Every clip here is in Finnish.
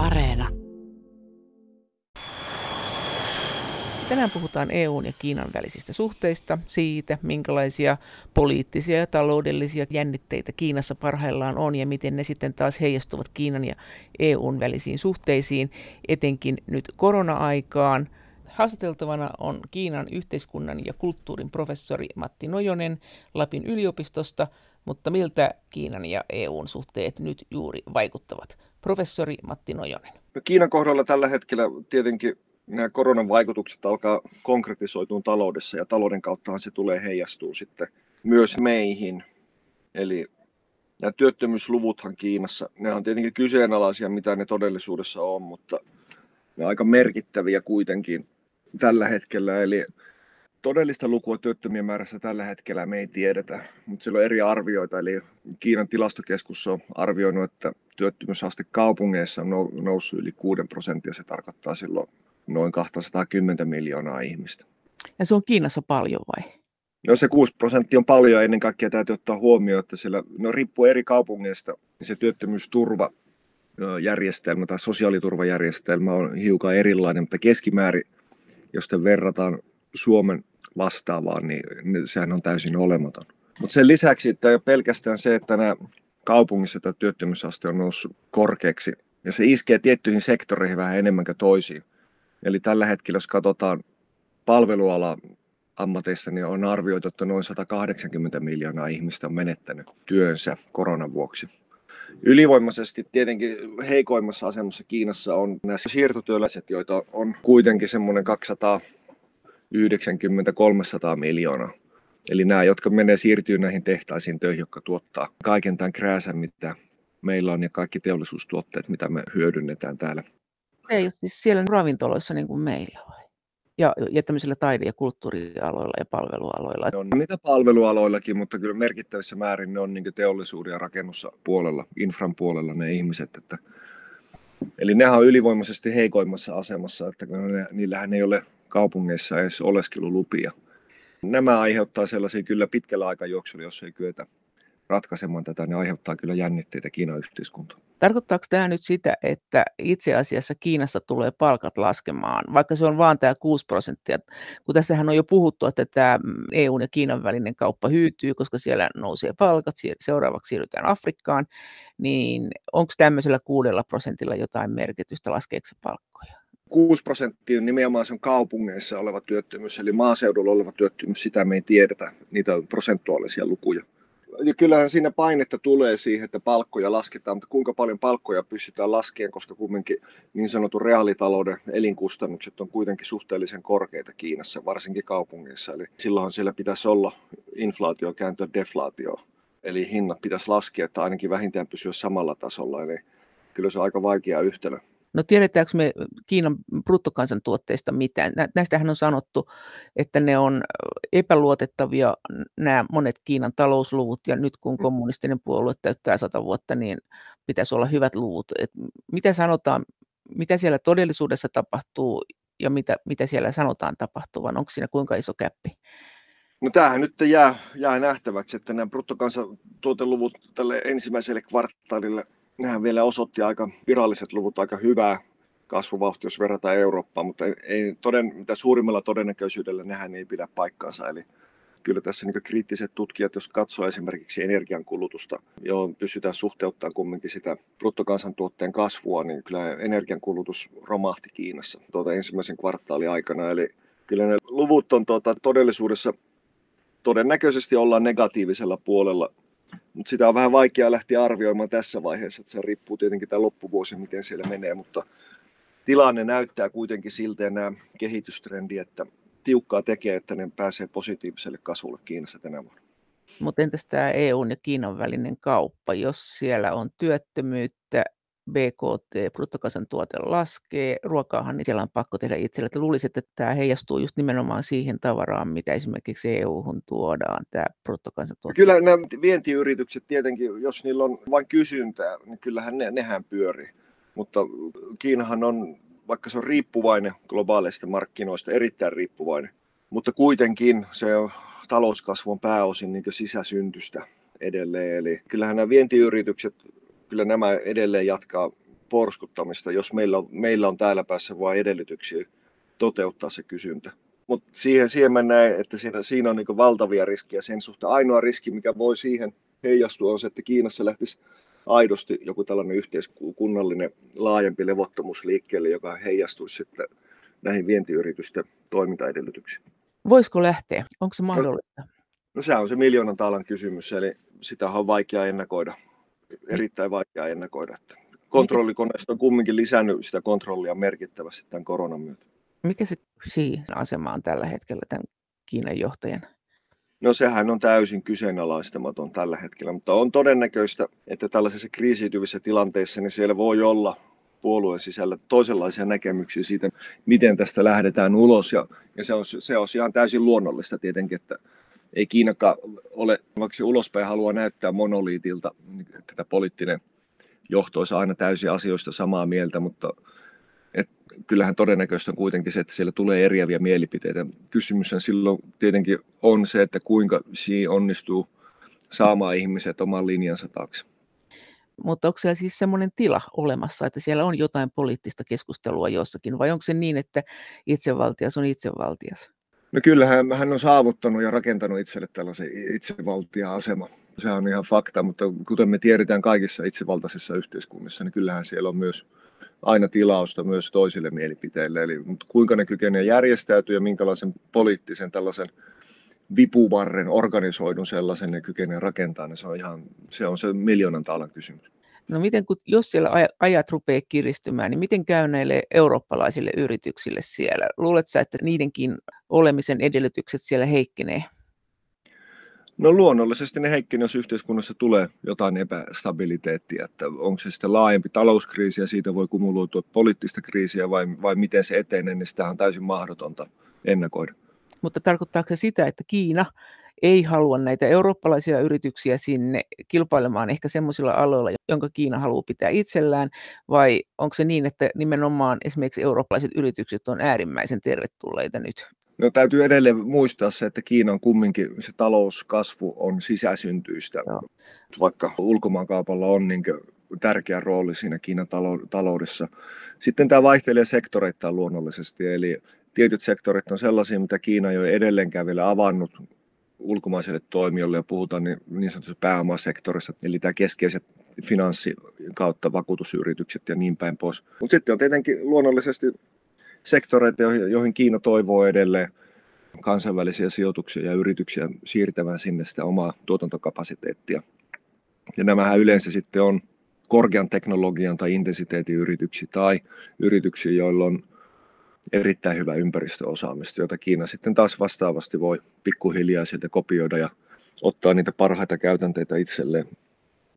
Areena. Tänään puhutaan EUn ja Kiinan välisistä suhteista, siitä minkälaisia poliittisia ja taloudellisia jännitteitä Kiinassa parhaillaan on ja miten ne sitten taas heijastuvat Kiinan ja EUn välisiin suhteisiin, etenkin nyt korona-aikaan. Haastateltavana on Kiinan yhteiskunnan ja kulttuurin professori Matti Nojonen Lapin yliopistosta, mutta miltä Kiinan ja EUn suhteet nyt juuri vaikuttavat? Professori Matti Nojonen. No Kiinan kohdalla tällä hetkellä tietenkin nämä koronan vaikutukset alkaa konkretisoitua taloudessa ja talouden kauttahan se tulee heijastuu sitten myös meihin. Eli nämä työttömyysluvuthan Kiinassa, ne on tietenkin kyseenalaisia, mitä ne todellisuudessa on, mutta ne on aika merkittäviä kuitenkin tällä hetkellä. Eli todellista lukua työttömien määrässä tällä hetkellä me ei tiedetä, mutta siellä on eri arvioita. Eli Kiinan tilastokeskus on arvioinut, että työttömyysaste kaupungeissa on noussut yli 6 prosenttia. Se tarkoittaa silloin noin 210 miljoonaa ihmistä. Ja se on Kiinassa paljon vai? No se 6 prosenttia on paljon ennen kaikkea täytyy ottaa huomioon, että siellä, no riippuu eri kaupungeista, niin se työttömyysturva järjestelmä tai sosiaaliturvajärjestelmä on hiukan erilainen, mutta keskimäärin, jos te verrataan Suomen vastaavaan, niin, sehän on täysin olematon. Mutta sen lisäksi että pelkästään se, että nämä kaupungissa tämä työttömyysaste on noussut korkeaksi, ja se iskee tiettyihin sektoreihin vähän enemmän kuin toisiin. Eli tällä hetkellä, jos katsotaan palveluala ammateissa, niin on arvioitu, että noin 180 miljoonaa ihmistä on menettänyt työnsä koronan vuoksi. Ylivoimaisesti tietenkin heikoimmassa asemassa Kiinassa on nämä siirtotyöläiset, joita on kuitenkin semmoinen 290-300 miljoonaa. Eli nämä, jotka menee siirtyy näihin tehtaisiin töihin, jotka tuottaa kaiken tämän krääsän, mitä meillä on ja kaikki teollisuustuotteet, mitä me hyödynnetään täällä ei ole siis siellä ravintoloissa niin kuin meillä vai? Ja, ja tämmöisillä taide- ja kulttuurialoilla ja palvelualoilla. On niitä palvelualoillakin, mutta kyllä merkittävissä määrin ne on niin teollisuuden ja rakennuspuolella, infran puolella ne ihmiset. Että, eli nehän on ylivoimaisesti heikoimmassa asemassa, että ne, niillähän ei ole kaupungeissa edes oleskelulupia. Nämä aiheuttaa sellaisia kyllä pitkällä aikajuoksulla, jos ei kyetä ratkaisemaan tätä, ne aiheuttaa kyllä jännitteitä Kiinan yhteiskuntaan. Tarkoittaako tämä nyt sitä, että itse asiassa Kiinassa tulee palkat laskemaan, vaikka se on vain tämä 6 prosenttia? Kun tässähän on jo puhuttu, että tämä EUn ja Kiinan välinen kauppa hyytyy, koska siellä nousee palkat, seuraavaksi siirrytään Afrikkaan, niin onko tämmöisellä kuudella prosentilla jotain merkitystä, laskeeko palkkoja? 6 prosenttia on nimenomaan se on kaupungeissa oleva työttömyys, eli maaseudulla oleva työttömyys, sitä me ei tiedetä, niitä prosentuaalisia lukuja ja kyllähän siinä painetta tulee siihen, että palkkoja lasketaan, mutta kuinka paljon palkkoja pystytään laskemaan, koska kumminkin niin sanotun reaalitalouden elinkustannukset on kuitenkin suhteellisen korkeita Kiinassa, varsinkin kaupungeissa. Eli silloinhan siellä pitäisi olla inflaatio kääntyä deflaatio. Eli hinnat pitäisi laskea, että ainakin vähintään pysyä samalla tasolla. Eli kyllä se on aika vaikea yhtälö. No tiedetäänkö me Kiinan bruttokansantuotteista mitään? Näistähän on sanottu, että ne on epäluotettavia nämä monet Kiinan talousluvut ja nyt kun mm. kommunistinen puolue täyttää sata vuotta, niin pitäisi olla hyvät luvut. Et mitä sanotaan, mitä siellä todellisuudessa tapahtuu ja mitä, mitä siellä sanotaan tapahtuvan? Onko siinä kuinka iso käppi? No tämähän nyt jää, jää nähtäväksi, että nämä bruttokansantuoteluvut tälle ensimmäiselle kvartaalille nehän vielä osoitti aika viralliset luvut aika hyvää kasvuvauhti, jos verrataan Eurooppaan, mutta ei, toden, mitä suurimmalla todennäköisyydellä nehän ei pidä paikkaansa. Eli kyllä tässä niin kriittiset tutkijat, jos katsoo esimerkiksi energiankulutusta, johon pystytään suhteuttamaan kumminkin sitä bruttokansantuotteen kasvua, niin kyllä energiankulutus romahti Kiinassa tuota ensimmäisen kvartaalin aikana. Eli kyllä ne luvut on tuota, todellisuudessa todennäköisesti ollaan negatiivisella puolella mutta sitä on vähän vaikea lähteä arvioimaan tässä vaiheessa, että se riippuu tietenkin tämä loppuvuosi, miten siellä menee, mutta tilanne näyttää kuitenkin siltä ja nämä kehitystrendi, että tiukkaa tekee, että ne pääsee positiiviselle kasvulle Kiinassa tänä vuonna. Mutta entäs tämä EUn ja Kiinan välinen kauppa, jos siellä on työttömyyttä, BKT, bruttokansantuote laskee, ruokaahan niin siellä on pakko tehdä itselle. Että luulisit, että tämä heijastuu just nimenomaan siihen tavaraan, mitä esimerkiksi EU-hun tuodaan, tämä bruttokansantuote. Kyllä nämä vientiyritykset tietenkin, jos niillä on vain kysyntää, niin kyllähän ne, nehän pyörii. Mutta Kiinahan on, vaikka se on riippuvainen globaaleista markkinoista, erittäin riippuvainen, mutta kuitenkin se talouskasvu on pääosin niin sisäsyntystä edelleen. Eli kyllähän nämä vientiyritykset kyllä nämä edelleen jatkaa porskuttamista, jos meillä on, meillä on täällä päässä vain edellytyksiä toteuttaa se kysyntä. Mutta siihen, siihen mä näen, että siinä, siinä on niin valtavia riskejä sen suhteen. Ainoa riski, mikä voi siihen heijastua, on se, että Kiinassa lähtisi aidosti joku tällainen yhteiskunnallinen laajempi levottomuus liikkeelle, joka heijastuisi sitten näihin vientiyritysten toimintaedellytyksiin. Voisiko lähteä? Onko se mahdollista? No, no se on se miljoonan taalan kysymys, eli sitä on vaikea ennakoida, erittäin vaikea ennakoida. Kontrollikoneisto on kumminkin lisännyt sitä kontrollia merkittävästi tämän koronan myötä. Mikä se Xi asema on tällä hetkellä tämän Kiinan johtajan? No sehän on täysin kyseenalaistamaton tällä hetkellä, mutta on todennäköistä, että tällaisissa kriisiytyvissä tilanteissa niin siellä voi olla puolueen sisällä toisenlaisia näkemyksiä siitä, miten tästä lähdetään ulos. Ja, ja se, on, se on ihan täysin luonnollista tietenkin, että ei Kiinakaan ole, vaikka ulospäin haluaa näyttää monoliitilta, niin tätä poliittinen johto olisi aina täysin asioista samaa mieltä, mutta et kyllähän todennäköistä on kuitenkin se, että siellä tulee eriäviä mielipiteitä. Kysymys silloin tietenkin on se, että kuinka siinä onnistuu saamaan ihmiset oman linjansa taakse. Mutta onko siellä siis semmoinen tila olemassa, että siellä on jotain poliittista keskustelua jossakin, vai onko se niin, että itsevaltias on itsevaltias? No kyllähän hän on saavuttanut ja rakentanut itselle tällaisen itsevaltia-asema. Se on ihan fakta, mutta kuten me tiedetään kaikissa itsevaltaisissa yhteiskunnissa, niin kyllähän siellä on myös aina tilausta myös toisille mielipiteille. Eli mutta kuinka ne kykenevät järjestäytyä ja minkälaisen poliittisen tällaisen vipuvarren, organisoidun sellaisen ne kykenevät rakentaa, niin se on ihan se, on se miljoonan taalan kysymys. No miten, kun, jos siellä ajat rupeaa kiristymään, niin miten käy näille eurooppalaisille yrityksille siellä? Luuletko että niidenkin olemisen edellytykset siellä heikkenee? No luonnollisesti ne heikkenee, jos yhteiskunnassa tulee jotain epästabiliteettia, että onko se sitten laajempi talouskriisi ja siitä voi kumuloitua poliittista kriisiä vai, vai miten se etenee, niin sitä on täysin mahdotonta ennakoida. Mutta tarkoittaako se sitä, että Kiina ei halua näitä eurooppalaisia yrityksiä sinne kilpailemaan ehkä semmoisilla aloilla, jonka Kiina haluaa pitää itsellään, vai onko se niin, että nimenomaan esimerkiksi eurooppalaiset yritykset on äärimmäisen tervetulleita nyt? No, täytyy edelleen muistaa se, että Kiinan kumminkin se talouskasvu on sisäsyntyistä, Joo. vaikka ulkomaankaupalla on niin tärkeä rooli siinä Kiinan taloudessa. Sitten tämä vaihtelee sektoreittain luonnollisesti, eli tietyt sektorit on sellaisia, mitä Kiina ei ole edelleenkään vielä avannut ulkomaiselle toimijoille ja puhutaan niin, niin sanotusta pääomasektorista, eli tämä keskeiset finanssi kautta vakuutusyritykset ja niin päin pois. Mutta sitten on tietenkin luonnollisesti sektoreita, joihin Kiina toivoo edelleen kansainvälisiä sijoituksia ja yrityksiä siirtävän sinne sitä omaa tuotantokapasiteettia. Ja nämähän yleensä sitten on korkean teknologian tai intensiteetin yrityksiä tai yrityksiä, joilla on erittäin hyvä ympäristöosaamista, jota Kiina sitten taas vastaavasti voi pikkuhiljaa sieltä kopioida ja ottaa niitä parhaita käytänteitä itselleen.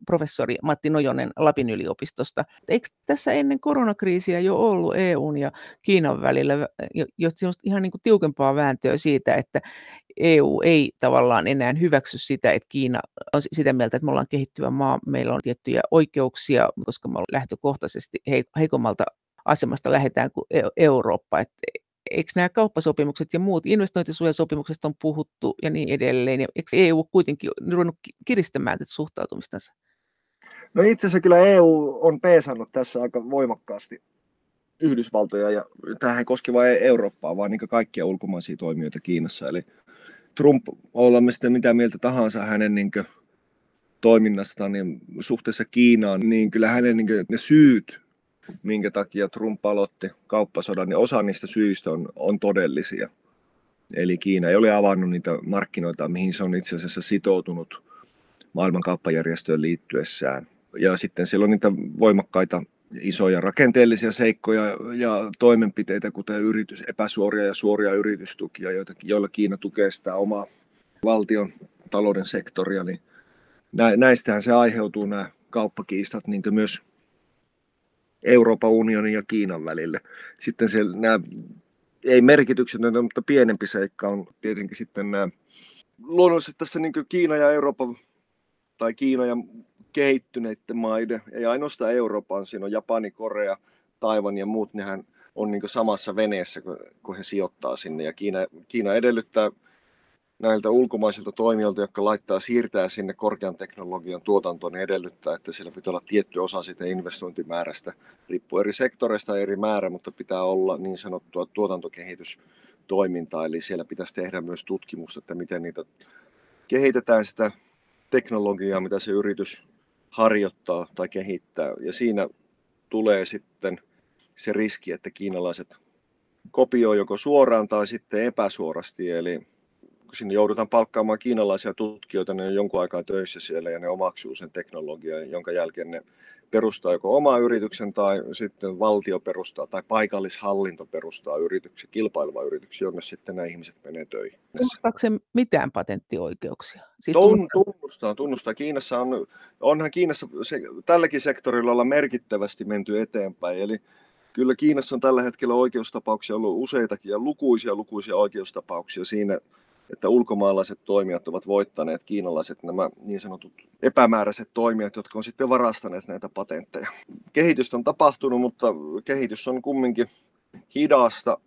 Professori Matti Nojonen Lapin yliopistosta. Eikö tässä ennen koronakriisiä jo ollut EUn ja Kiinan välillä jo ihan niin kuin tiukempaa vääntöä siitä, että EU ei tavallaan enää hyväksy sitä, että Kiina on sitä mieltä, että me ollaan kehittyvä maa, meillä on tiettyjä oikeuksia, koska me ollaan lähtökohtaisesti heikommalta asemasta lähdetään kuin Eurooppa. Et eikö nämä kauppasopimukset ja muut investointisuojasopimukset on puhuttu ja niin edelleen, ja eikö EU kuitenkin ruvennut kiristämään tätä suhtautumistansa? No itse asiassa kyllä EU on peesannut tässä aika voimakkaasti Yhdysvaltoja, ja tämähän ei koske vain Eurooppaa, vaan niin kaikkia ulkomaisia toimijoita Kiinassa. Eli Trump, olemme sitten mitä mieltä tahansa hänen niin toiminnastaan niin suhteessa Kiinaan, niin kyllä hänen niin ne syyt minkä takia Trump aloitti kauppasodan, niin osa niistä syistä on, on todellisia. Eli Kiina ei ole avannut niitä markkinoita, mihin se on itse asiassa sitoutunut maailmankauppajärjestöön liittyessään. Ja sitten siellä on niitä voimakkaita isoja rakenteellisia seikkoja ja toimenpiteitä, kuten yritys, epäsuoria ja suoria yritystukia, joilla Kiina tukee sitä omaa valtion talouden sektoria, niin näistähän se aiheutuu nämä kauppakiistat, niin myös Euroopan unionin ja Kiinan välille. Sitten siellä nämä, ei merkityksetöntä, mutta pienempi seikka on tietenkin sitten nämä, luonnollisesti tässä niin Kiina ja Euroopan, tai Kiina ja kehittyneiden maiden, ei ainoastaan Euroopan, siinä on Japani, Korea, Taivan ja muut, nehän on niin samassa veneessä, kun he sijoittaa sinne. Ja Kiina, Kiina edellyttää näiltä ulkomaisilta toimijoilta, jotka laittaa siirtää sinne korkean teknologian tuotantoon, niin edellyttää, että siellä pitää olla tietty osa siitä investointimäärästä. Riippuu eri sektoreista eri määrä, mutta pitää olla niin sanottua tuotantokehitystoimintaa, eli siellä pitäisi tehdä myös tutkimusta, että miten niitä kehitetään sitä teknologiaa, mitä se yritys harjoittaa tai kehittää. Ja siinä tulee sitten se riski, että kiinalaiset kopioi joko suoraan tai sitten epäsuorasti. Eli kun sinne joudutaan palkkaamaan kiinalaisia tutkijoita, ne on jonkun aikaa töissä siellä ja ne omaksuu sen teknologian, jonka jälkeen ne perustaa joko oma yrityksen tai sitten valtio perustaa tai paikallishallinto perustaa yrityksen, kilpailuva yrityksen, jonne sitten nämä ihmiset menee töihin. Tunnustaako se mitään patenttioikeuksia? Siis Tun, tunnustaa, tunnustaa. Kiinassa on, onhan Kiinassa se, tälläkin sektorilla olla merkittävästi menty eteenpäin. Eli kyllä Kiinassa on tällä hetkellä oikeustapauksia ollut useitakin ja lukuisia lukuisia oikeustapauksia siinä, että ulkomaalaiset toimijat ovat voittaneet kiinalaiset nämä niin sanotut epämääräiset toimijat, jotka on sitten varastaneet näitä patentteja. Kehitystä on tapahtunut, mutta kehitys on kumminkin hidasta,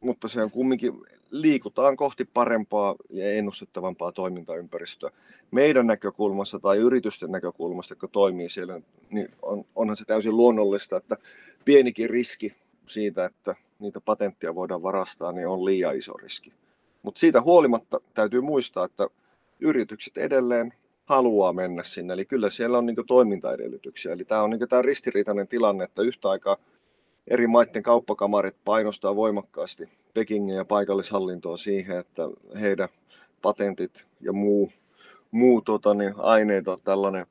mutta se on kumminkin, liikutaan kohti parempaa ja ennustettavampaa toimintaympäristöä. Meidän näkökulmassa tai yritysten näkökulmasta, jotka toimii siellä, niin on, onhan se täysin luonnollista, että pienikin riski siitä, että niitä patenttia voidaan varastaa, niin on liian iso riski. Mutta siitä huolimatta täytyy muistaa, että yritykset edelleen haluaa mennä sinne. Eli kyllä siellä on niin toimintaedellytyksiä. Eli tämä on niin tämä ristiriitainen tilanne, että yhtä aikaa eri maiden kauppakamarit painostaa voimakkaasti Pekingin ja paikallishallintoa siihen, että heidän patentit ja muu, muu tota, niin aineito, tällainen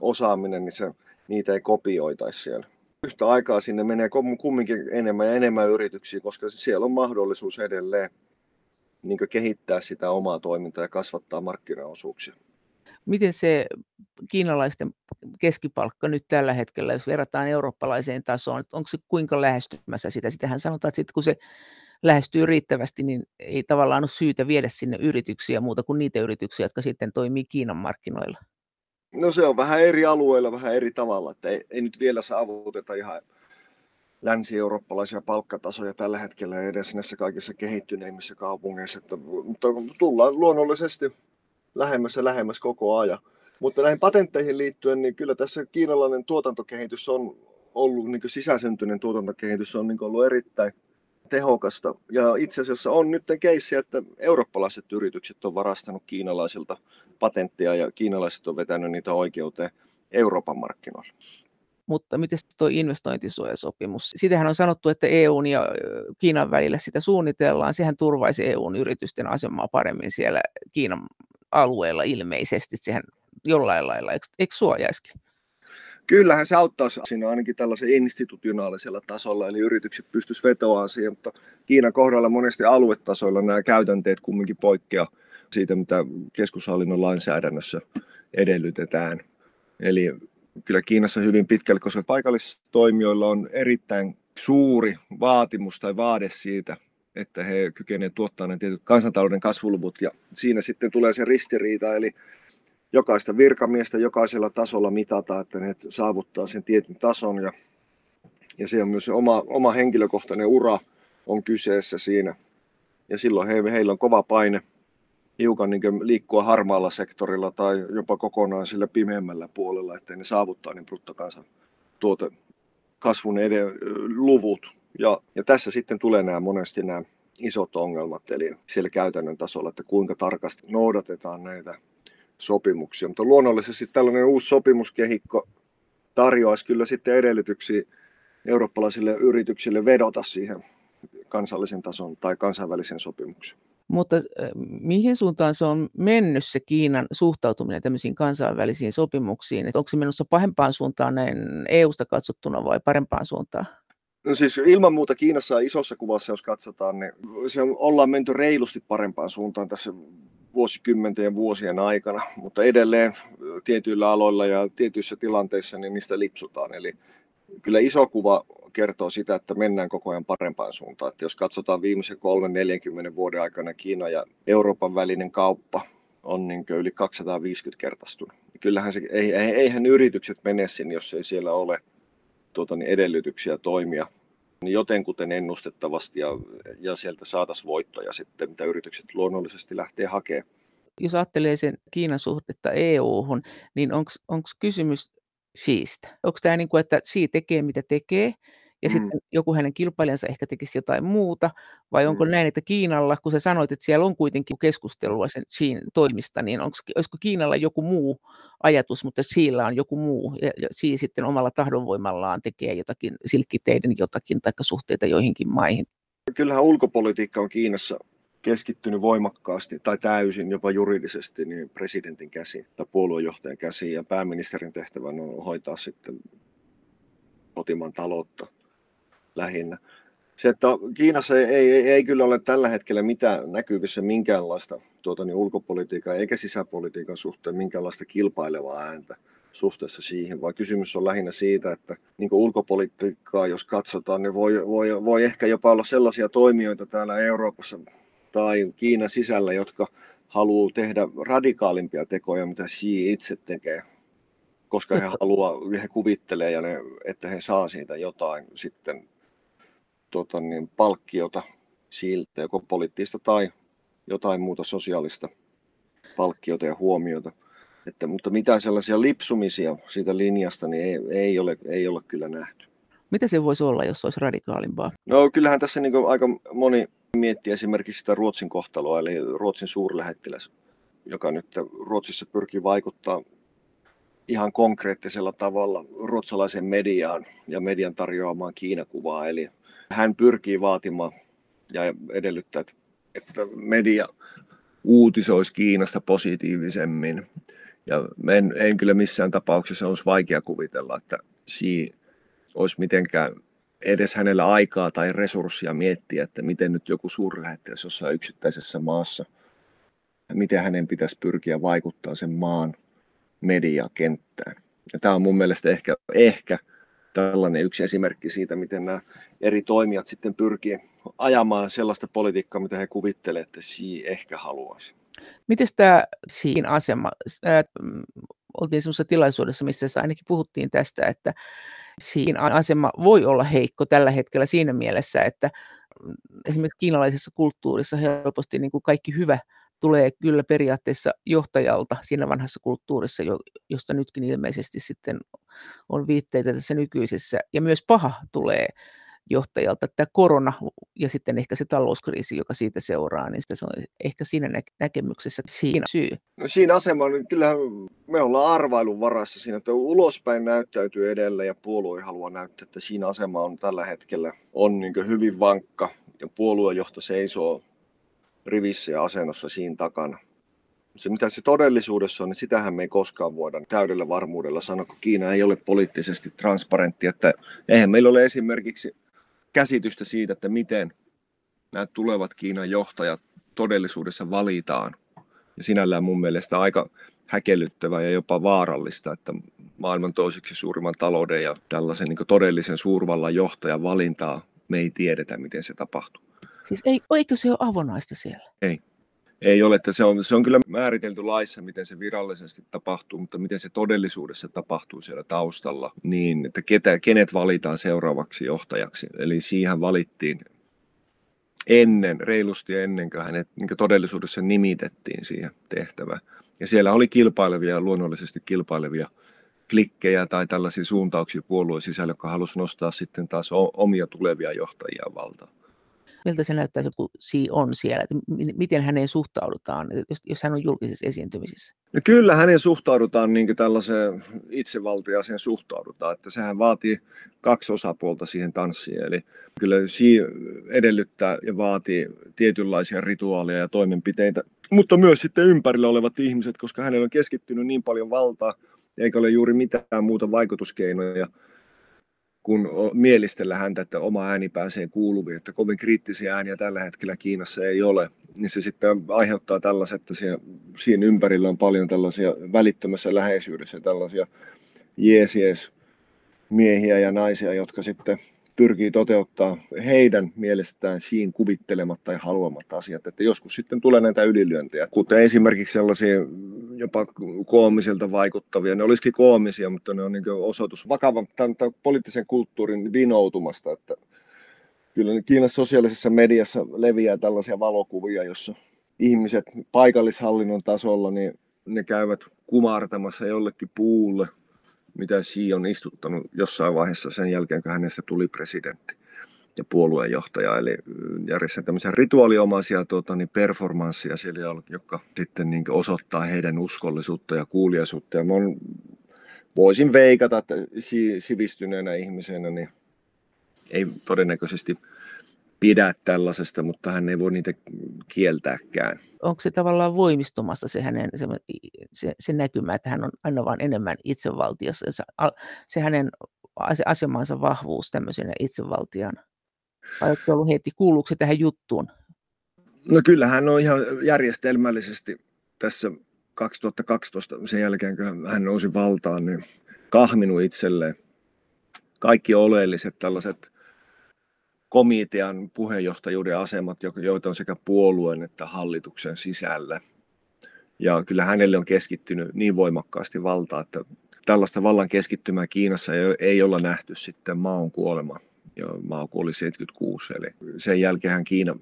osaaminen, niin se, niitä ei kopioitaisi siellä. Yhtä aikaa sinne menee kumminkin enemmän ja enemmän yrityksiä, koska siellä on mahdollisuus edelleen niin kehittää sitä omaa toimintaa ja kasvattaa markkinaosuuksia. Miten se kiinalaisten keskipalkka nyt tällä hetkellä, jos verrataan eurooppalaiseen tasoon, onko se kuinka lähestymässä sitä? Sitähän sanotaan, että sit kun se lähestyy riittävästi, niin ei tavallaan ole syytä viedä sinne yrityksiä muuta kuin niitä yrityksiä, jotka sitten toimii Kiinan markkinoilla. No se on vähän eri alueilla, vähän eri tavalla, että ei, ei nyt vielä saavuteta ihan länsi-eurooppalaisia palkkatasoja tällä hetkellä edes näissä kaikissa kehittyneimmissä kaupungeissa, että, mutta tullaan luonnollisesti lähemmäs ja lähemmäs koko ajan. Mutta näihin patentteihin liittyen, niin kyllä tässä kiinalainen tuotantokehitys on ollut, niin sisäsyntyinen tuotantokehitys on niin ollut erittäin tehokasta. Ja itse asiassa on nyt keissi, että eurooppalaiset yritykset on varastanut kiinalaisilta patenttia ja kiinalaiset on vetänyt niitä oikeuteen Euroopan markkinoille. Mutta miten tuo investointisuojasopimus? Sitähän on sanottu, että EUn ja Kiinan välillä sitä suunnitellaan. Sehän turvaisi EUn yritysten asemaa paremmin siellä Kiinan alueella ilmeisesti. Sehän jollain lailla, eikö, eikö suojaisikin? Kyllähän se auttaisi siinä ainakin tällaisen institutionaalisella tasolla, eli yritykset pystyisivät vetoamaan siihen, mutta Kiinan kohdalla monesti aluetasoilla nämä käytänteet kumminkin poikkeaa siitä, mitä keskushallinnon lainsäädännössä edellytetään. Eli kyllä Kiinassa hyvin pitkälle, koska paikallistoimijoilla on erittäin suuri vaatimus tai vaade siitä, että he kykenevät tuottamaan ne tietyt kansantalouden kasvuluvut ja siinä sitten tulee se ristiriita, eli jokaista virkamiestä jokaisella tasolla mitata, että ne saavuttaa sen tietyn tason ja, ja se on myös se oma, oma henkilökohtainen ura on kyseessä siinä. Ja silloin he, heillä on kova paine hiukan niin liikkua harmaalla sektorilla tai jopa kokonaan sillä pimeämmällä puolella, ettei ne saavuttaa niin bruttokansan tuote kasvun eden, luvut. Ja, ja tässä sitten tulee nämä monesti nämä isot ongelmat, eli siellä käytännön tasolla, että kuinka tarkasti noudatetaan näitä sopimuksia. Mutta luonnollisesti tällainen uusi sopimuskehikko tarjoaisi kyllä sitten edellytyksiä eurooppalaisille yrityksille vedota siihen kansallisen tason tai kansainvälisen sopimuksen. Mutta mihin suuntaan se on mennyt se Kiinan suhtautuminen tämmöisiin kansainvälisiin sopimuksiin? Että onko se menossa pahempaan suuntaan näin EU-sta katsottuna vai parempaan suuntaan? No siis ilman muuta Kiinassa isossa kuvassa, jos katsotaan, niin se ollaan menty reilusti parempaan suuntaan tässä vuosikymmenten ja vuosien aikana, mutta edelleen tietyillä aloilla ja tietyissä tilanteissa niin niistä lipsutaan. Eli kyllä iso kuva kertoo sitä, että mennään koko ajan parempaan suuntaan. Että jos katsotaan viimeisen 3-40 vuoden aikana Kiina ja Euroopan välinen kauppa on niin yli 250 kertaistunut. Kyllähän se, ei, eihän yritykset mene sinne, jos ei siellä ole tuota, niin edellytyksiä toimia jotenkuten ennustettavasti ja, ja sieltä saataisiin voittoja sitten, mitä yritykset luonnollisesti lähtee hakemaan. Jos ajattelee sen Kiinan suhdetta EU-hun, niin onko kysymys Xiistä? Onko tämä niin kuin, että Xi tekee mitä tekee, ja mm. sitten joku hänen kilpailijansa ehkä tekisi jotain muuta, vai onko mm. näin, että Kiinalla, kun sä sanoit, että siellä on kuitenkin keskustelua sen Xiin toimista, niin onko, olisiko Kiinalla joku muu ajatus, mutta Xiillä on joku muu, ja, ja Xi sitten omalla tahdonvoimallaan tekee jotakin silkkiteiden jotakin, tai suhteita joihinkin maihin? Kyllähän ulkopolitiikka on Kiinassa keskittynyt voimakkaasti tai täysin jopa juridisesti niin presidentin käsi tai puoluejohtajan käsi ja pääministerin tehtävänä on hoitaa sitten kotimaan taloutta lähinnä. Se, että Kiinassa ei, ei, ei kyllä ole tällä hetkellä mitään näkyvissä minkäänlaista tuota, niin ulkopolitiikan eikä sisäpolitiikan suhteen minkäänlaista kilpailevaa ääntä suhteessa siihen, vaan kysymys on lähinnä siitä, että niin ulkopolitiikkaa jos katsotaan, niin voi, voi, voi ehkä jopa olla sellaisia toimijoita täällä Euroopassa tai Kiinan sisällä, jotka haluaa tehdä radikaalimpia tekoja, mitä Xi itse tekee, koska he haluaa, he kuvittelee, ja ne, että he saa siitä jotain sitten tota niin, palkkiota siltä, joko poliittista tai jotain muuta sosiaalista palkkiota ja huomiota. Että, mutta mitään sellaisia lipsumisia siitä linjasta niin ei, ei, ole, ei ole kyllä nähty. Mitä se voisi olla, jos se olisi radikaalimpaa? No kyllähän tässä niin aika moni miettii esimerkiksi sitä Ruotsin kohtaloa, eli Ruotsin suurlähettiläs, joka nyt Ruotsissa pyrkii vaikuttaa ihan konkreettisella tavalla ruotsalaisen mediaan ja median tarjoamaan Kiinakuvaa. Eli hän pyrkii vaatimaan ja edellyttää, että media uutisoisi Kiinasta positiivisemmin. Ja en, en kyllä missään tapauksessa olisi vaikea kuvitella, että Xi olisi mitenkään edes hänellä aikaa tai resurssia miettiä, että miten nyt joku suurlähettiläs jossain yksittäisessä maassa, miten hänen pitäisi pyrkiä vaikuttaa sen maan mediakenttään. Ja tämä on mun mielestä ehkä, ehkä tällainen yksi esimerkki siitä, miten nämä eri toimijat sitten pyrkii ajamaan sellaista politiikkaa, mitä he kuvittelevat, että Xi ehkä haluaisi. Miten tämä Xiin asema, oltiin sellaisessa tilaisuudessa, missä ainakin puhuttiin tästä, että Xiin asema voi olla heikko tällä hetkellä siinä mielessä, että mm, esimerkiksi kiinalaisessa kulttuurissa helposti niin kuin kaikki hyvä tulee kyllä periaatteessa johtajalta siinä vanhassa kulttuurissa, josta nytkin ilmeisesti sitten on viitteitä tässä nykyisessä, ja myös paha tulee johtajalta. Tämä korona ja sitten ehkä se talouskriisi, joka siitä seuraa, niin se on ehkä siinä nä- näkemyksessä siinä syy. No siinä asema, niin kyllähän me ollaan arvailun varassa siinä, että ulospäin näyttäytyy edelleen ja puolue haluaa näyttää, että siinä asema on tällä hetkellä on niin hyvin vankka ja puoluejohto seisoo rivissä ja asennossa siinä takana. Se mitä se todellisuudessa on, niin sitähän me ei koskaan voida täydellä varmuudella sanoa, kun Kiina ei ole poliittisesti transparentti. Että eihän meillä ole esimerkiksi käsitystä siitä, että miten nämä tulevat Kiinan johtajat todellisuudessa valitaan. Ja sinällään mun mielestä aika häkellyttävää ja jopa vaarallista, että maailman toiseksi suurimman talouden ja tällaisen niin todellisen suurvallan johtajan valintaa me ei tiedetä, miten se tapahtuu. Siis ei, eikö se ole avonaista siellä? Ei. Ei ole, että se on, se on kyllä määritelty laissa, miten se virallisesti tapahtuu, mutta miten se todellisuudessa tapahtuu siellä taustalla, niin että ketä, kenet valitaan seuraavaksi johtajaksi. Eli siihen valittiin ennen, reilusti ennen kuin hänet niin kuin todellisuudessa nimitettiin siihen tehtävään. Ja siellä oli kilpailevia, luonnollisesti kilpailevia klikkejä tai tällaisia suuntauksia puolueen sisällä, jotka halusi nostaa sitten taas omia tulevia johtajia valtaan miltä se näyttää, kun si on siellä, että miten häneen suhtaudutaan, jos, jos hän on julkisessa esiintymisissä? No kyllä hänen suhtaudutaan niin kuin tällaiseen itsevaltiaaseen suhtaudutaan, että sehän vaatii kaksi osapuolta siihen tanssiin. Eli kyllä si edellyttää ja vaatii tietynlaisia rituaaleja ja toimenpiteitä, mutta myös sitten ympärillä olevat ihmiset, koska hänellä on keskittynyt niin paljon valtaa, eikä ole juuri mitään muuta vaikutuskeinoja kun mielistellä häntä, että oma ääni pääsee kuuluviin, että kovin kriittisiä ääniä tällä hetkellä Kiinassa ei ole, niin se sitten aiheuttaa tällaiset, että siinä, siinä ympärillä on paljon tällaisia välittömässä läheisyydessä tällaisia jees, jees miehiä ja naisia, jotka sitten pyrkii toteuttaa heidän mielestään siinä kuvittelemat tai haluamat asiat. Että joskus sitten tulee näitä ylilyöntejä, kuten esimerkiksi sellaisia jopa koomisilta vaikuttavia. Ne olisikin koomisia, mutta ne on niin osoitus vakavan tämän, tämän poliittisen kulttuurin vinoutumasta, että kyllä Kiinan sosiaalisessa mediassa leviää tällaisia valokuvia, jossa ihmiset paikallishallinnon tasolla, niin ne käyvät kumartamassa jollekin puulle, mitä Xi on istuttanut jossain vaiheessa sen jälkeen, kun hänestä tuli presidentti ja puolueenjohtaja, eli järjestää tämmöisiä rituaaliomaisia tuota, niin performanssia siellä, jotka sitten niin osoittaa heidän uskollisuutta ja kuuliaisuutta. Ja mä on, voisin veikata, että sivistyneenä ihmisenä niin ei todennäköisesti pidä tällaisesta, mutta hän ei voi niitä kieltääkään. Onko se tavallaan voimistumassa se hänen se, se, se näkymä, että hän on aina vaan enemmän itsevaltiossa, se, se hänen asemansa vahvuus tämmöisenä itsevaltiana? Vai onko ollut heti, kuuluuko se tähän juttuun? No kyllä hän on ihan järjestelmällisesti tässä 2012 sen jälkeen, kun hän nousi valtaan, niin kahminut itselleen kaikki oleelliset tällaiset komitean puheenjohtajuuden asemat, joita on sekä puolueen että hallituksen sisällä. Ja kyllä hänelle on keskittynyt niin voimakkaasti valtaa, että tällaista vallan keskittymää Kiinassa ei, olla nähty sitten maon kuolema. Ja Mao kuoli 76, eli sen jälkeen Kiina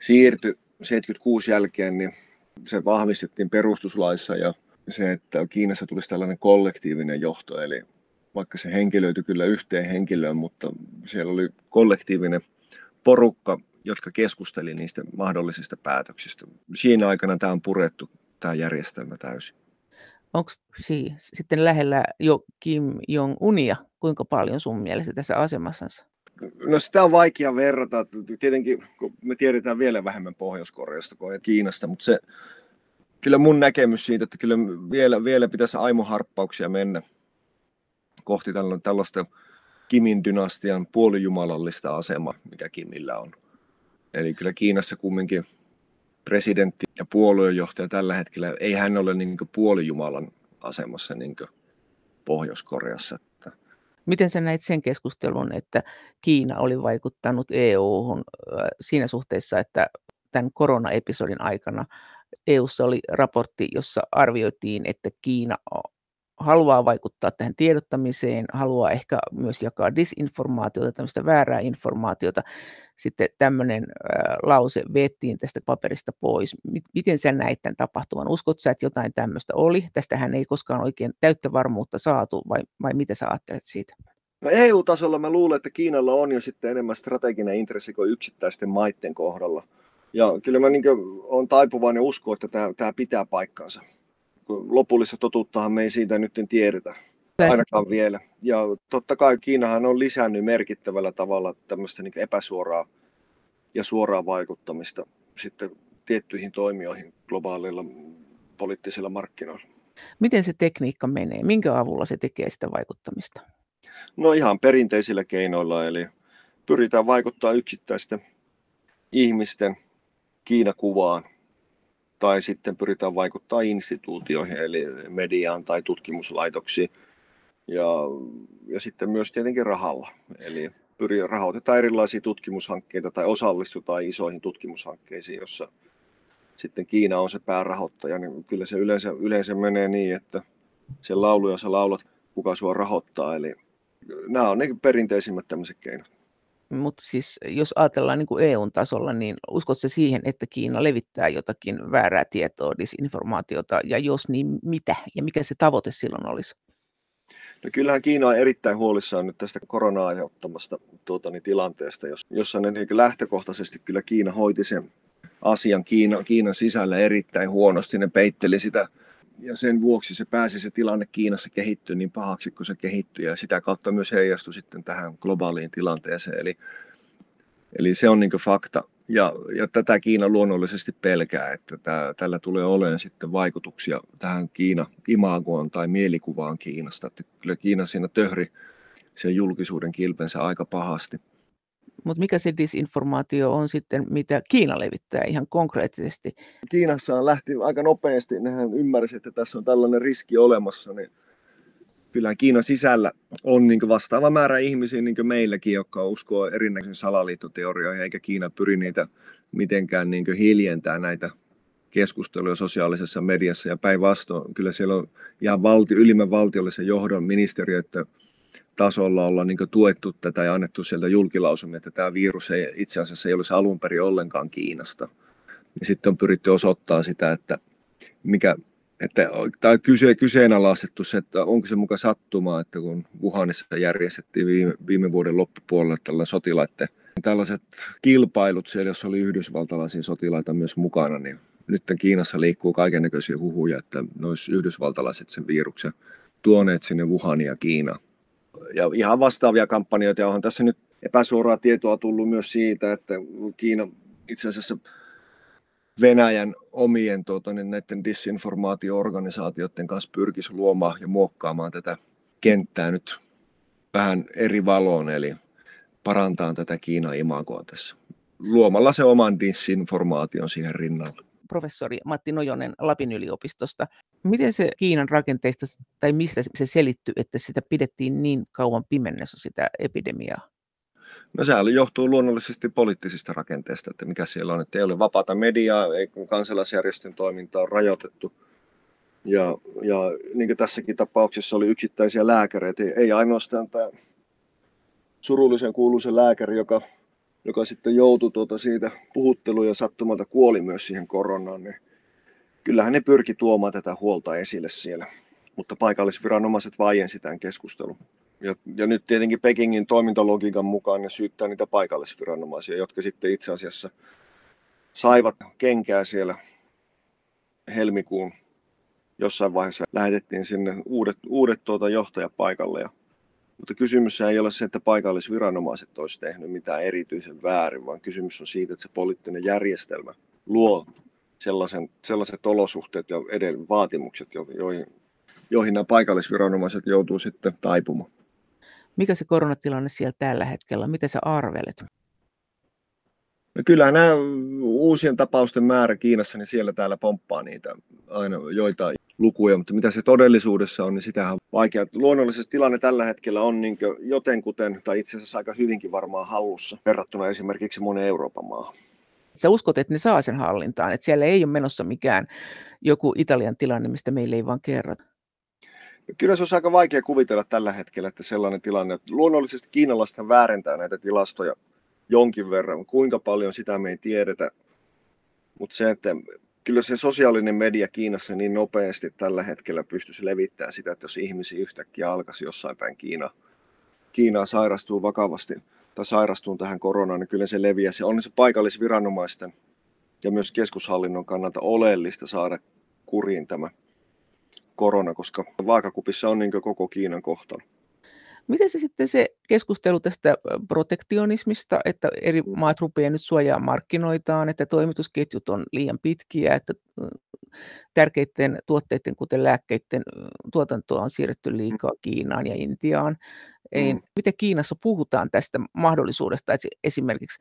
siirtyi 76 jälkeen, niin se vahvistettiin perustuslaissa ja se, että Kiinassa tulisi tällainen kollektiivinen johto, eli vaikka se henkilöityi kyllä yhteen henkilöön, mutta siellä oli kollektiivinen porukka, jotka keskusteli niistä mahdollisista päätöksistä. Siinä aikana tämä on purettu, tämä järjestelmä täysin. Onko sitten lähellä jo Kim Jong-unia, kuinka paljon sun mielestä tässä asemassansa? No sitä on vaikea verrata. Tietenkin kun me tiedetään vielä vähemmän Pohjois-Koreasta kuin Kiinasta, mutta se, kyllä mun näkemys siitä, että kyllä vielä, vielä pitäisi aimoharppauksia mennä kohti tällaista Kimin dynastian puolijumalallista asemaa, mikä Kimillä on. Eli kyllä Kiinassa kumminkin presidentti ja puoluejohtaja tällä hetkellä, ei hän ole niin puolijumalan asemassa niin Pohjois-Koreassa. Miten sä näit sen keskustelun, että Kiina oli vaikuttanut EU-hun siinä suhteessa, että tämän koronaepisodin aikana EUssa oli raportti, jossa arvioitiin, että Kiina haluaa vaikuttaa tähän tiedottamiseen, haluaa ehkä myös jakaa disinformaatiota, tämmöistä väärää informaatiota. Sitten tämmöinen äh, lause vettiin tästä paperista pois. Miten sä näit tämän tapahtuman? Uskot sä, että jotain tämmöistä oli? Tästähän ei koskaan oikein täyttä varmuutta saatu, vai, vai mitä sä ajattelet siitä? No EU-tasolla mä luulen, että Kiinalla on jo sitten enemmän strateginen intressi kuin yksittäisten maiden kohdalla. Ja kyllä mä niin olen taipuvainen uskoa, että tämä, tämä pitää paikkansa lopullista totuuttahan me ei siitä nyt tiedetä ainakaan vielä. Ja totta kai Kiinahan on lisännyt merkittävällä tavalla tämmöistä niin epäsuoraa ja suoraa vaikuttamista sitten tiettyihin toimijoihin globaalilla poliittisilla markkinoilla. Miten se tekniikka menee? Minkä avulla se tekee sitä vaikuttamista? No ihan perinteisillä keinoilla, eli pyritään vaikuttaa yksittäisten ihmisten Kiinakuvaan tai sitten pyritään vaikuttaa instituutioihin, eli mediaan tai tutkimuslaitoksiin. Ja, ja sitten myös tietenkin rahalla. Eli pyri, rahoitetaan erilaisia tutkimushankkeita tai osallistutaan isoihin tutkimushankkeisiin, jossa sitten Kiina on se päärahoittaja, niin kyllä se yleensä, yleensä menee niin, että se laulu, jossa laulat, kuka sua rahoittaa. Eli nämä on ne perinteisimmät tämmöiset keinot. Mutta siis jos ajatellaan niin kuin EUn tasolla, niin uskotko siihen, että Kiina levittää jotakin väärää tietoa, disinformaatiota, ja jos niin mitä, ja mikä se tavoite silloin olisi? No kyllähän Kiina on erittäin huolissaan nyt tästä koronaa aiheuttamasta tuota, niin, tilanteesta, jossa ne niin lähtökohtaisesti kyllä Kiina hoiti sen asian Kiina, Kiinan sisällä erittäin huonosti. Ne peitteli sitä ja sen vuoksi se pääsi se tilanne Kiinassa kehittyä niin pahaksi kuin se kehittyi ja sitä kautta myös heijastui sitten tähän globaaliin tilanteeseen. Eli, eli se on niin fakta ja, ja tätä Kiina luonnollisesti pelkää, että tämä, tällä tulee olemaan sitten vaikutuksia tähän Kiina imagoon tai mielikuvaan Kiinasta. Että kyllä Kiina siinä töhri sen julkisuuden kilpensä aika pahasti. Mutta mikä se disinformaatio on sitten, mitä Kiina levittää ihan konkreettisesti? Kiinassa lähti aika nopeasti, nehän ymmärsi, että tässä on tällainen riski olemassa, niin kyllä Kiinan sisällä on niin vastaava määrä ihmisiä niin meilläkin, jotka uskoo erinäisiin salaliittoteorioihin, eikä Kiina pyri niitä mitenkään niin hiljentää näitä keskusteluja sosiaalisessa mediassa ja päinvastoin kyllä siellä on ihan valti, ylimmän valtiollisen johdon ministeriöiden tasolla olla niin tuettu tätä ja annettu sieltä julkilausumia, että tämä virus ei, itse asiassa ei olisi alun perin ollenkaan Kiinasta. Ja sitten on pyritty osoittaa sitä, että mikä, että, tai kyse, kyseenalaistettu se, että onko se muka sattumaa, että kun Wuhanissa järjestettiin viime, viime vuoden loppupuolella tällä sotilaiden tällaiset kilpailut siellä, jossa oli yhdysvaltalaisia sotilaita myös mukana, niin nyt Kiinassa liikkuu kaikennäköisiä huhuja, että ne yhdysvaltalaiset sen viruksen tuoneet sinne Wuhania Kiinaan. Ja ihan vastaavia kampanjoita, ja onhan tässä nyt epäsuoraa tietoa tullut myös siitä, että Kiina itse asiassa Venäjän omien tuota, niin näiden disinformaatio-organisaatioiden kanssa pyrkisi luomaan ja muokkaamaan tätä kenttää nyt vähän eri valoon, eli parantaa tätä Kiinan imagoa tässä, luomalla se oman disinformaation siihen rinnalle. Professori Matti Nojonen Lapin yliopistosta. Miten se Kiinan rakenteista tai mistä se selittyy, että sitä pidettiin niin kauan pimennessä sitä epidemiaa? No sehän johtuu luonnollisesti poliittisista rakenteista, että mikä siellä on, että ei ole vapaata mediaa, ei kansalaisjärjestön toiminta on rajoitettu. Ja, ja niin kuin tässäkin tapauksessa oli yksittäisiä lääkäreitä, ei ainoastaan tämä surullisen kuuluisen lääkäri, joka, joka sitten joutui tuota siitä puhutteluun ja sattumalta kuoli myös siihen koronaan, niin kyllähän ne pyrki tuomaan tätä huolta esille siellä. Mutta paikallisviranomaiset vaiensi tämän keskustelun. Ja, ja nyt tietenkin Pekingin toimintalogiikan mukaan ne syyttää niitä paikallisviranomaisia, jotka sitten itse asiassa saivat kenkää siellä helmikuun jossain vaiheessa lähetettiin sinne uudet, uudet tuota johtajapaikalle. Ja, mutta kysymys ei ole se, että paikallisviranomaiset olisi tehnyt mitään erityisen väärin, vaan kysymys on siitä, että se poliittinen järjestelmä luo sellaisen, sellaiset olosuhteet ja edellä vaatimukset, joihin, joihin nämä paikallisviranomaiset joutuu sitten taipumaan. Mikä se koronatilanne siellä tällä hetkellä? Mitä sä arvelet? No kyllä nämä uusien tapausten määrä Kiinassa, niin siellä täällä pomppaa niitä aina joita lukuja, mutta mitä se todellisuudessa on, niin sitähän on vaikea. Luonnollisesti tilanne tällä hetkellä on niin jotenkuten, tai itse asiassa aika hyvinkin varmaan hallussa verrattuna esimerkiksi monen Euroopan maahan. Sä uskot, että ne saa sen hallintaan, että siellä ei ole menossa mikään joku Italian tilanne, mistä meille ei vaan kerrota? Kyllä se on aika vaikea kuvitella tällä hetkellä, että sellainen tilanne, että luonnollisesti kiinalaiset väärentää näitä tilastoja jonkin verran, kuinka paljon sitä me ei tiedetä, mutta se, että kyllä se sosiaalinen media Kiinassa niin nopeasti tällä hetkellä pystyisi levittämään sitä, että jos ihmisiä yhtäkkiä alkaisi jossain päin Kiina, Kiinaa sairastuu vakavasti tai sairastuu tähän koronaan, niin kyllä se leviää. Se on se paikallisviranomaisten ja myös keskushallinnon kannalta oleellista saada kuriin tämä korona, koska vaakakupissa on niin koko Kiinan kohtalo. Miten se sitten se keskustelu tästä protektionismista, että eri maat rupeaa nyt suojaa markkinoitaan, että toimitusketjut on liian pitkiä, että tärkeiden tuotteiden, kuten lääkkeiden tuotantoa on siirretty liikaa Kiinaan ja Intiaan. Ei, mm. Miten Kiinassa puhutaan tästä mahdollisuudesta, että esimerkiksi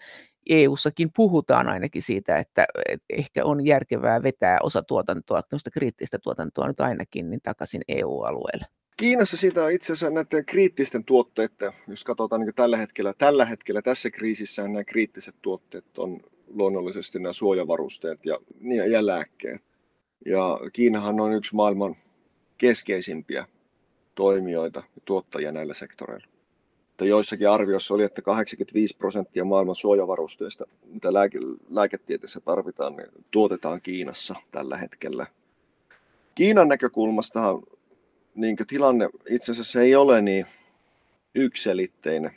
EU-sakin puhutaan ainakin siitä, että ehkä on järkevää vetää osa tuotantoa, kriittistä tuotantoa nyt ainakin, niin takaisin EU-alueelle? Kiinassa siitä on itse asiassa näiden kriittisten tuotteiden, jos katsotaan niin tällä hetkellä, tällä hetkellä tässä kriisissä nämä kriittiset tuotteet on luonnollisesti nämä suojavarusteet ja, ja lääkkeet. Ja Kiinahan on yksi maailman keskeisimpiä toimijoita ja tuottajia näillä sektoreilla. Että joissakin arvioissa oli, että 85 prosenttia maailman suojavarusteista, mitä lääke- lääketieteessä tarvitaan, niin tuotetaan Kiinassa tällä hetkellä. Kiinan näkökulmastahan niin tilanne itse asiassa ei ole niin ykselitteinen,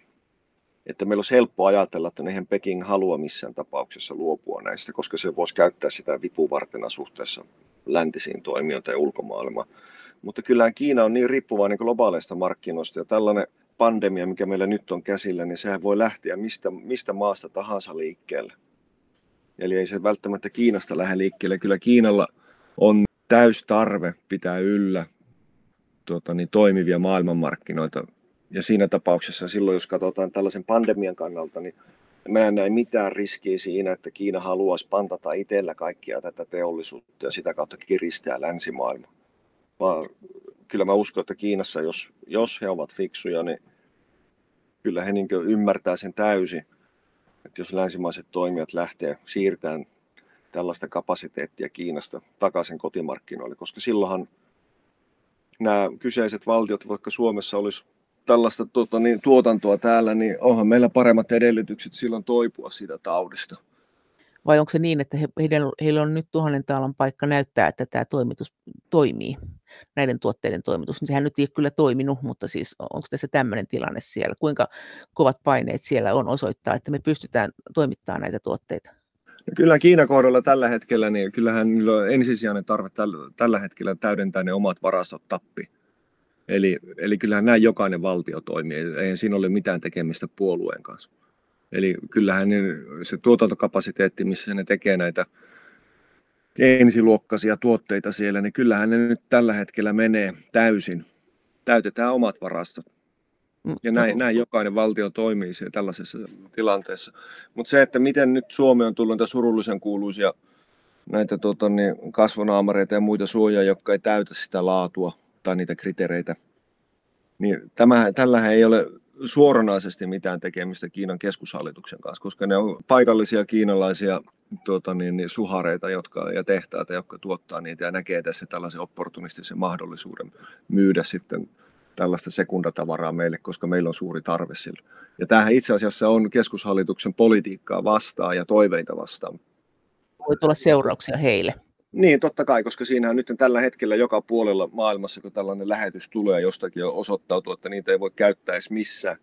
että meillä olisi helppo ajatella, että eihän Peking halua missään tapauksessa luopua näistä, koska se voisi käyttää sitä vipuvartena suhteessa läntisiin toimijoita ja ulkomaailmaan. Mutta kyllähän Kiina on niin riippuvainen globaaleista markkinoista ja tällainen pandemia, mikä meillä nyt on käsillä, niin sehän voi lähteä mistä, mistä maasta tahansa liikkeelle. Eli ei se välttämättä Kiinasta lähde liikkeelle. Kyllä Kiinalla on täys tarve pitää yllä tuota, niin toimivia maailmanmarkkinoita. Ja siinä tapauksessa silloin, jos katsotaan tällaisen pandemian kannalta, niin mä en näe mitään riskiä siinä, että Kiina haluaisi pantata itsellä kaikkia tätä teollisuutta ja sitä kautta kiristää länsimaailma. Vaan kyllä mä uskon, että Kiinassa, jos, jos he ovat fiksuja, niin kyllä he niin ymmärtää sen täysin, että jos länsimaiset toimijat lähtee siirtämään tällaista kapasiteettia Kiinasta takaisin kotimarkkinoille, koska silloinhan nämä kyseiset valtiot, vaikka Suomessa olisi tällaista tuota, niin, tuotantoa täällä, niin onhan meillä paremmat edellytykset silloin toipua siitä taudista. Vai onko se niin, että he, heillä on nyt tuhannen taalan paikka näyttää, että tämä toimitus toimii, näiden tuotteiden toimitus? Niin sehän nyt ei kyllä toiminut, mutta siis onko tässä tämmöinen tilanne siellä? Kuinka kovat paineet siellä on osoittaa, että me pystytään toimittamaan näitä tuotteita? No kyllä Kiinan kohdalla tällä hetkellä, niin kyllähän niillä on ensisijainen tarve tällä, hetkellä täydentää ne omat varastot tappi. Eli, eli kyllähän näin jokainen valtio toimii, ei siinä ole mitään tekemistä puolueen kanssa. Eli kyllähän se tuotantokapasiteetti, missä ne tekee näitä ensiluokkaisia tuotteita siellä, niin kyllähän ne nyt tällä hetkellä menee täysin. Täytetään omat varastot. Ja näin, näin jokainen valtio toimii tällaisessa tilanteessa. Mutta se, että miten nyt Suomi on tullut näitä surullisen kuuluisia näitä tota, niin kasvonaamareita ja muita suojaa, jotka ei täytä sitä laatua tai niitä kriteereitä, niin tämä, tällä ei ole suoranaisesti mitään tekemistä Kiinan keskushallituksen kanssa, koska ne on paikallisia kiinalaisia tuota, niin, niin, suhareita jotka, ja tehtaita, jotka tuottaa niitä ja näkee tässä tällaisen opportunistisen mahdollisuuden myydä sitten tällaista sekundatavaraa meille, koska meillä on suuri tarve sillä. Ja tämähän itse asiassa on keskushallituksen politiikkaa vastaan ja toiveita vastaan. Voi tulla seurauksia heille. Niin, totta kai, koska siinähän nyt tällä hetkellä joka puolella maailmassa, kun tällainen lähetys tulee jostakin osoittautuu, että niitä ei voi käyttää edes missä,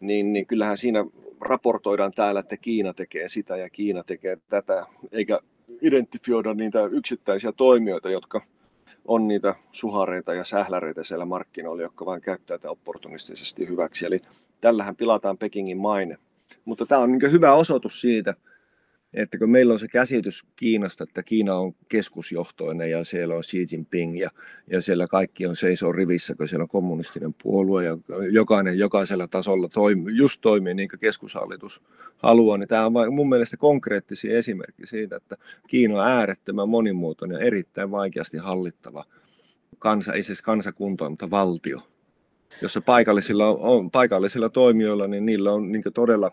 niin, niin kyllähän siinä raportoidaan täällä, että Kiina tekee sitä ja Kiina tekee tätä, eikä identifioida niitä yksittäisiä toimijoita, jotka on niitä suhareita ja sähläreitä siellä markkinoilla, jotka vain käyttää tätä opportunistisesti hyväksi. Eli tällähän pilataan Pekingin maine. Mutta tämä on niin hyvä osoitus siitä, että kun meillä on se käsitys Kiinasta, että Kiina on keskusjohtoinen ja siellä on Xi Jinping ja, ja siellä kaikki on seisoo rivissä, kun siellä on kommunistinen puolue ja jokainen jokaisella tasolla toimi, just toimii niin kuin keskushallitus haluaa, niin tämä on mun mielestä konkreettisia esimerkki siitä, että Kiina on äärettömän monimuotoinen ja erittäin vaikeasti hallittava kansa, ei siis kansakunta, mutta valtio, jossa paikallisilla, on, paikallisilla toimijoilla, niin niillä on niin todella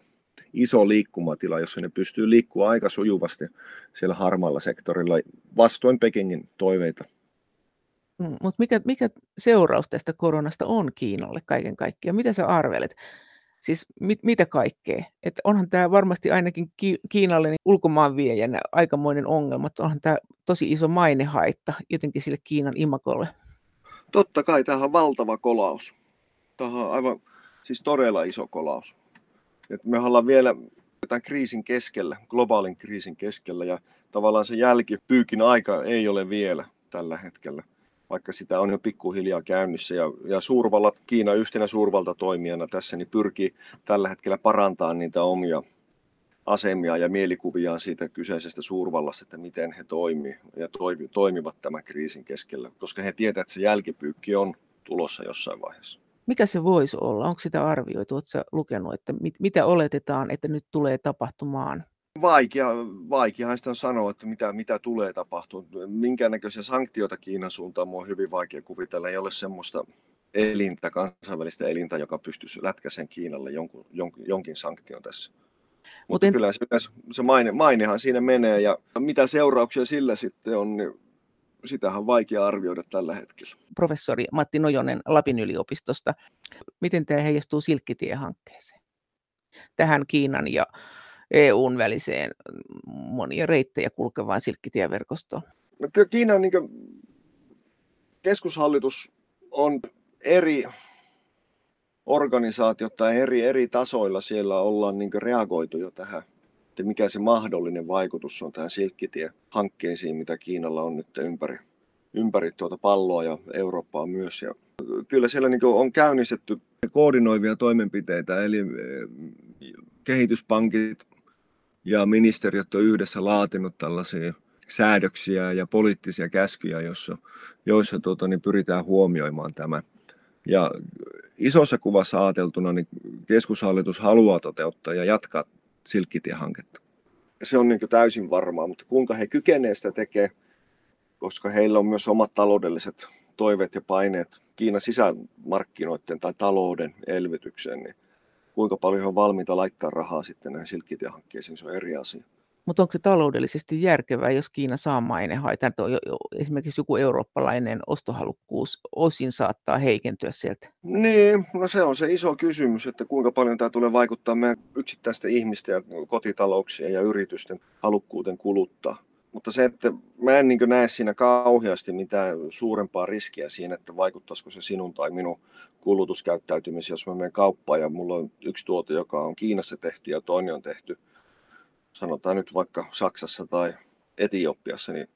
iso liikkumatila, jossa ne pystyy liikkua aika sujuvasti siellä harmaalla sektorilla vastoin Pekingin toiveita. Mm, Mutta mikä, mikä seuraus tästä koronasta on Kiinalle kaiken kaikkiaan? Mitä sä arvelet? Siis mit, mitä kaikkea? Että onhan tämä varmasti ainakin ki, Kiinalle niin ulkomaanviejänä aikamoinen ongelma, onhan tämä tosi iso mainehaitta jotenkin sille Kiinan imakolle. Totta kai, tämähän on valtava kolaus. Tämä on aivan siis todella iso kolaus. Et me ollaan vielä tämän kriisin keskellä, globaalin kriisin keskellä ja tavallaan se jälkipyykin aika ei ole vielä tällä hetkellä, vaikka sitä on jo pikkuhiljaa käynnissä. Ja, ja suurvallat, Kiina yhtenä suurvaltatoimijana tässä, niin pyrkii tällä hetkellä parantamaan niitä omia asemia ja mielikuviaan siitä kyseisestä suurvallasta, että miten he toimii ja toimivat tämän kriisin keskellä, koska he tietävät, että se jälkipyykki on tulossa jossain vaiheessa. Mikä se voisi olla? Onko sitä arvioitu? Oletko lukenut, että mit, mitä oletetaan, että nyt tulee tapahtumaan? Vaikea, vaikeahan sitä on sanoa, että mitä, mitä tulee tapahtumaan. Minkäännäköisiä sanktioita Kiinan suuntaan on hyvin vaikea kuvitella. Ei ole semmoista elintä, kansainvälistä elintä, joka pystyisi lätkäsen Kiinalle jonkun, jonkin, jonkin sanktion tässä. Mutta en... kyllä se, se maine, mainehan siinä menee ja mitä seurauksia sillä sitten on, niin sitähän on vaikea arvioida tällä hetkellä. Professori Matti Nojonen Lapin yliopistosta. Miten tämä heijastuu Silkkitie-hankkeeseen? Tähän Kiinan ja EUn väliseen monia reittejä kulkevaan Silkkitieverkostoon. No kyllä Kiinan niin keskushallitus on eri organisaatiot tai eri, eri tasoilla siellä ollaan niin reagoitu jo tähän että mikä se mahdollinen vaikutus on tähän Silkkitie-hankkeisiin, mitä Kiinalla on nyt ympäri, ympäri tuota palloa ja Eurooppaa myös. Ja kyllä siellä niin on käynnistetty koordinoivia toimenpiteitä, eli eh, kehityspankit ja ministeriöt on yhdessä laatinut tällaisia säädöksiä ja poliittisia käskyjä, joissa, joissa tuota, niin pyritään huomioimaan tämä. Ja isossa kuvassa ajateltuna niin keskushallitus haluaa toteuttaa ja jatkaa silkkitiehanketta. Se on niin täysin varmaa, mutta kuinka he kykenevät sitä tekemään, koska heillä on myös omat taloudelliset toiveet ja paineet Kiinan sisämarkkinoiden tai talouden elvytykseen, niin kuinka paljon he on valmiita laittaa rahaa sitten näihin silkkitiehankkeisiin, se on eri asia. Mutta onko se taloudellisesti järkevää, jos Kiina saa mainehaitan, esimerkiksi joku eurooppalainen ostohalukkuus osin saattaa heikentyä sieltä? Niin, no se on se iso kysymys, että kuinka paljon tämä tulee vaikuttaa meidän yksittäisten ihmisten ja kotitalouksien ja yritysten halukkuuteen kuluttaa. Mutta se, että mä en niin näe siinä kauheasti mitään suurempaa riskiä siinä, että vaikuttaisiko se sinun tai minun kulutuskäyttäytymiseen, jos mä menen kauppaan ja mulla on yksi tuote, joka on Kiinassa tehty ja toinen on tehty, sanotaan nyt vaikka Saksassa tai Etiopiassa, niin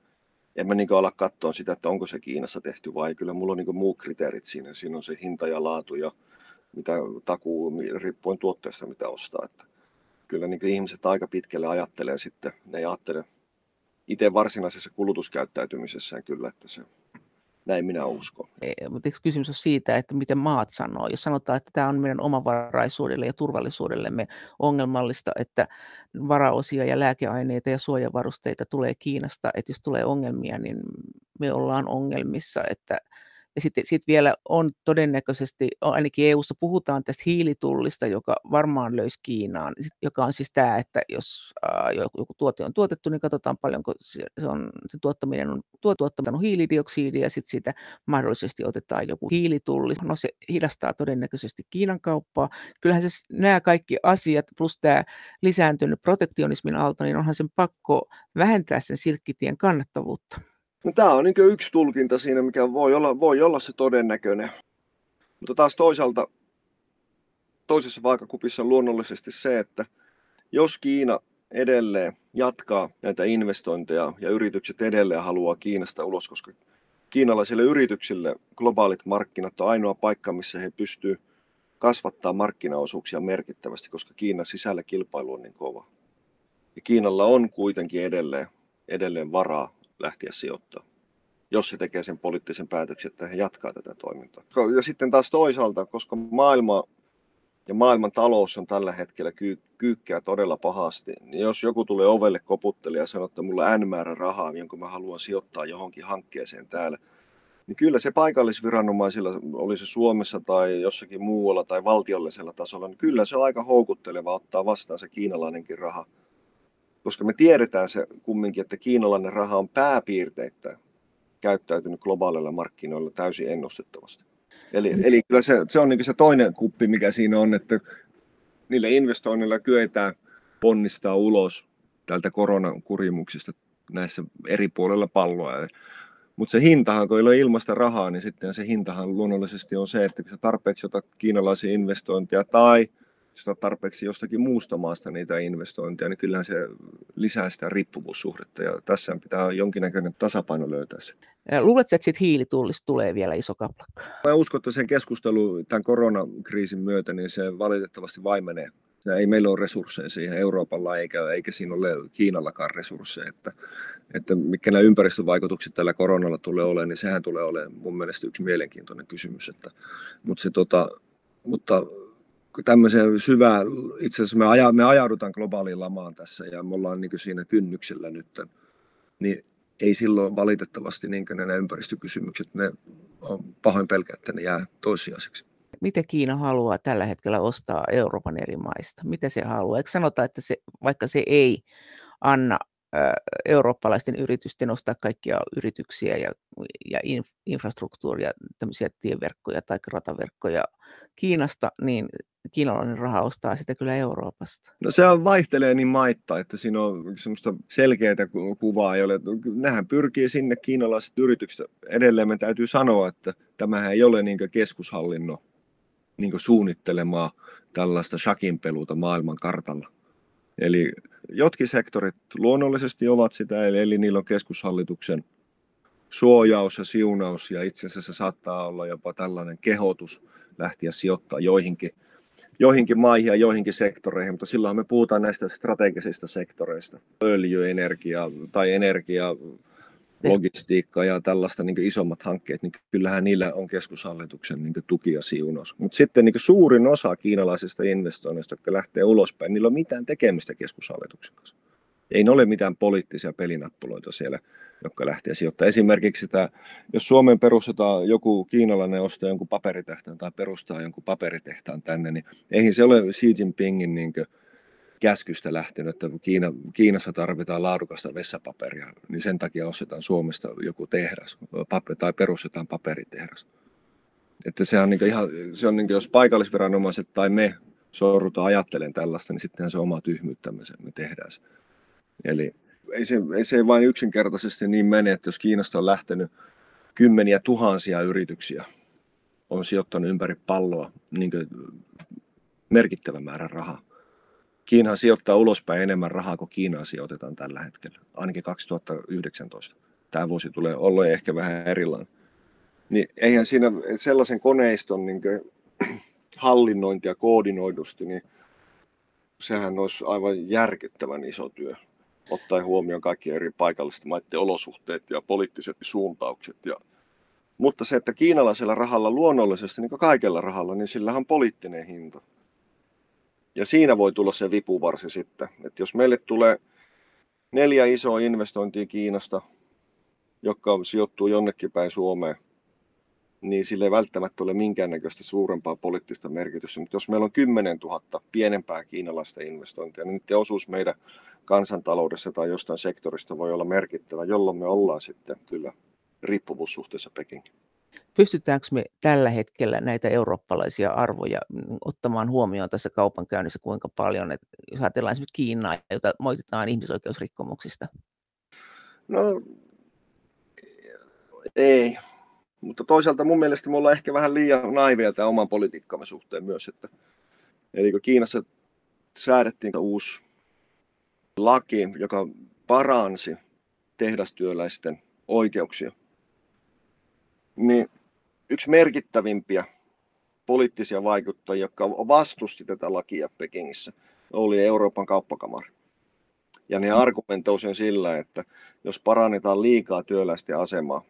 en mä niin ala katsoa sitä, että onko se Kiinassa tehty vai kyllä mulla on niin muut kriteerit siinä. Siinä on se hinta ja laatu ja mitä takuu, riippuen tuotteesta mitä ostaa. Että kyllä niin ihmiset aika pitkälle ajattelee sitten, ne ei ajattele itse varsinaisessa kulutuskäyttäytymisessään kyllä, että se näin minä uskon. Mutta eikö kysymys on siitä, että miten maat sanoo? Jos sanotaan, että tämä on meidän omavaraisuudelle ja turvallisuudellemme ongelmallista, että varaosia ja lääkeaineita ja suojavarusteita tulee Kiinasta, että jos tulee ongelmia, niin me ollaan ongelmissa, että ja sitten sit vielä on todennäköisesti, ainakin EU-ssa puhutaan tästä hiilitullista, joka varmaan löysi Kiinaan, joka on siis tämä, että jos äh, joku tuote on tuotettu, niin katsotaan paljonko se, on, se tuottaminen on, tuo tuottaminen on hiilidioksidia, ja sitten siitä mahdollisesti otetaan joku hiilitulli. No se hidastaa todennäköisesti Kiinan kauppaa. Kyllähän se, nämä kaikki asiat plus tämä lisääntynyt protektionismin aalto, niin onhan sen pakko vähentää sen silkkitien kannattavuutta. No, tämä on niin yksi tulkinta siinä, mikä voi olla, voi olla se todennäköinen. Mutta taas toisaalta toisessa vaakakupissa on luonnollisesti se, että jos Kiina edelleen jatkaa näitä investointeja ja yritykset edelleen haluaa Kiinasta ulos, koska kiinalaisille yrityksille globaalit markkinat on ainoa paikka, missä he pystyvät kasvattaa markkinaosuuksia merkittävästi, koska Kiinan sisällä kilpailu on niin kova. Ja Kiinalla on kuitenkin edelleen, edelleen varaa lähteä sijoittamaan, jos se tekee sen poliittisen päätöksen, että he jatkaa tätä toimintaa. Ja sitten taas toisaalta, koska maailma ja maailman talous on tällä hetkellä kyy, kyykkää todella pahasti, niin jos joku tulee ovelle koputteli ja sanoo, että mulla on määrä rahaa, jonka mä haluan sijoittaa johonkin hankkeeseen täällä, niin kyllä se paikallisviranomaisilla, oli se Suomessa tai jossakin muualla tai valtiollisella tasolla, niin kyllä se on aika houkutteleva ottaa vastaan se kiinalainenkin raha – koska me tiedetään se kumminkin, että kiinalainen raha on pääpiirteittäin käyttäytynyt globaaleilla markkinoilla täysin ennustettavasti. Eli, eli kyllä se, se on niin se toinen kuppi, mikä siinä on, että niillä investoinneilla kyetään ponnistaa ulos tältä koronakurimuksista näissä eri puolilla palloa. Mutta se hintahan, kun ei ole ilmasta rahaa, niin sitten se hintahan luonnollisesti on se, että kun sä tarpeeksi otat kiinalaisia investointeja tai sitä tarpeeksi jostakin muusta maasta niitä investointeja, niin kyllähän se lisää sitä riippuvuussuhdetta ja tässä pitää jonkinnäköinen tasapaino löytää se. Luuletko, että siitä hiilitullista tulee vielä iso kaplakka? Mä uskon, että sen keskustelu tämän koronakriisin myötä, niin se valitettavasti vaimenee. Ei meillä ole resursseja siihen Euroopalla eikä, eikä siinä ole Kiinallakaan resursseja. Että, että mitkä nämä ympäristövaikutukset tällä koronalla tulee olemaan, niin sehän tulee olemaan mun mielestä yksi mielenkiintoinen kysymys. Että, mutta, se, tota, mutta tämmöiseen syvään, itse asiassa me, aja, me ajaudutaan globaaliin lamaan tässä ja me ollaan niin siinä kynnyksellä nyt, niin ei silloin valitettavasti niin nämä ympäristökysymykset, ne on pahoin pelkää, että ne jää toissijaiseksi. Mitä Kiina haluaa tällä hetkellä ostaa Euroopan eri maista? Mitä se haluaa? Eikö sanota, että se, vaikka se ei anna eurooppalaisten yritysten ostaa kaikkia yrityksiä ja, ja infrastruktuuria, tämmöisiä tieverkkoja tai rataverkkoja Kiinasta, niin kiinalainen raha ostaa sitä kyllä Euroopasta. No se vaihtelee niin maitta, että siinä on semmoista selkeää kuvaa ei ole. Nehän pyrkii sinne kiinalaiset yritykset. Edelleen me täytyy sanoa, että tämähän ei ole niin keskushallinnon niin suunnittelemaa tällaista shakinpeluuta maailman kartalla. Eli jotkin sektorit luonnollisesti ovat sitä, eli, eli niillä on keskushallituksen suojaus ja siunaus, ja itse asiassa saattaa olla jopa tällainen kehotus lähteä sijoittaa joihinkin, joihinkin maihin ja joihinkin sektoreihin, mutta silloin me puhutaan näistä strategisista sektoreista, öljy, energia tai energia, logistiikka ja tällaista niin isommat hankkeet, niin kyllähän niillä on keskushallituksen niin tuki ja siunaus. Mutta sitten niin suurin osa kiinalaisista investoinneista, jotka lähtee ulospäin, niillä on mitään tekemistä keskushallituksen kanssa. Ei ne ole mitään poliittisia pelinappuloita siellä, jotka lähtee sijoittamaan. Esimerkiksi tämä, jos Suomeen perustetaan joku kiinalainen ostaa jonkun paperitehtaan tai perustaa jonkun paperitehtaan tänne, niin eihän se ole Xi Jinpingin niin käskystä lähtenyt, että Kiina, Kiinassa tarvitaan laadukasta vessapaperia, niin sen takia ostetaan Suomesta joku tehdas tai perustetaan paperitehdas. Että se on, niin ihan, se on niin jos paikallisviranomaiset tai me sorrutaan ajattelen tällaista, niin sittenhän se oma tyhmyyttämme me tehdään se. Eli ei se, ei se vain yksinkertaisesti niin mene, että jos Kiinasta on lähtenyt kymmeniä tuhansia yrityksiä, on sijoittanut ympäri palloa niin merkittävä määrä rahaa. Kiinahan sijoittaa ulospäin enemmän rahaa kuin Kiinaan sijoitetaan tällä hetkellä, ainakin 2019. Tämä vuosi tulee olla ehkä vähän erilainen. Niin eihän siinä sellaisen koneiston niin hallinnointi ja koordinoidusti, niin sehän olisi aivan järkyttävän iso työ, ottaen huomioon kaikki eri paikallisten maiden olosuhteet ja poliittiset suuntaukset. Ja, mutta se, että kiinalaisella rahalla luonnollisesti, niin kuin kaikella rahalla, niin sillä on poliittinen hinta. Ja siinä voi tulla se vipuvarsi sitten, että jos meille tulee neljä isoa investointia Kiinasta, jotka sijoittuu jonnekin päin Suomeen, niin sille ei välttämättä ole minkäännäköistä suurempaa poliittista merkitystä. Mutta jos meillä on 10 000 pienempää kiinalaista investointia, niin niiden osuus meidän kansantaloudessa tai jostain sektorista voi olla merkittävä, jolloin me ollaan sitten kyllä riippuvuussuhteessa Pekingin. Pystytäänkö me tällä hetkellä näitä eurooppalaisia arvoja mm, ottamaan huomioon tässä kaupankäynnissä kuinka paljon, että jos ajatellaan esimerkiksi Kiinaa, jota moititaan ihmisoikeusrikkomuksista? No ei, mutta toisaalta mun mielestä me ollaan ehkä vähän liian naiveja tämän oman politiikkamme suhteen myös. Että, eli kun Kiinassa säädettiin uusi laki, joka paransi tehdastyöläisten oikeuksia, niin yksi merkittävimpiä poliittisia vaikuttajia, jotka vastusti tätä lakia Pekingissä, oli Euroopan kauppakamari. Ja ne argumentoivat sen sillä, että jos parannetaan liikaa työläisten asemaa,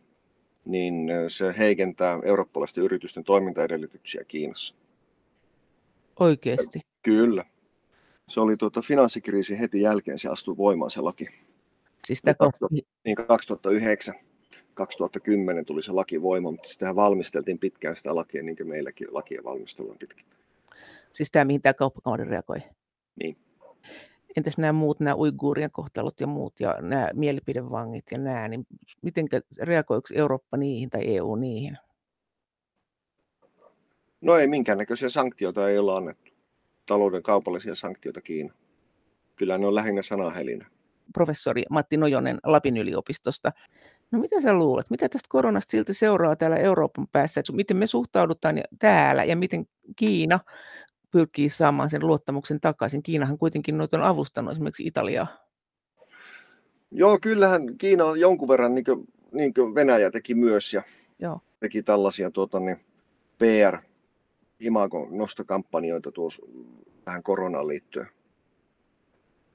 niin se heikentää eurooppalaisten yritysten toimintaedellytyksiä Kiinassa. Oikeasti? Kyllä. Se oli tuota finanssikriisin heti jälkeen, se astui voimaan se laki. Siis 2000, niin 2009, 2010 tuli se laki voimaan, mutta sitähän valmisteltiin pitkään sitä lakia, niin kuin meilläkin lakia valmistellaan pitkään. Siis tämä, mihin tämä kauppakamari reagoi? Niin entäs nämä muut, nämä uiguurien kohtalot ja muut ja nämä mielipidevangit ja nämä, niin miten reagoiko Eurooppa niihin tai EU niihin? No ei minkäännäköisiä sanktioita ei olla annettu. Talouden kaupallisia sanktioita Kiina. Kyllä ne on lähinnä sanahelinä. Professori Matti Nojonen Lapin yliopistosta. No mitä sä luulet, mitä tästä koronasta silti seuraa täällä Euroopan päässä, että miten me suhtaudutaan täällä ja miten Kiina pyrkii saamaan sen luottamuksen takaisin. Kiinahan kuitenkin noita on avustanut esimerkiksi Italiaa. Joo, kyllähän Kiina on jonkun verran, niin kuin, niin kuin Venäjä teki myös, ja Joo. teki tällaisia tuota, niin PR, imago nostokampanjoita tuossa tähän koronaan liittyen.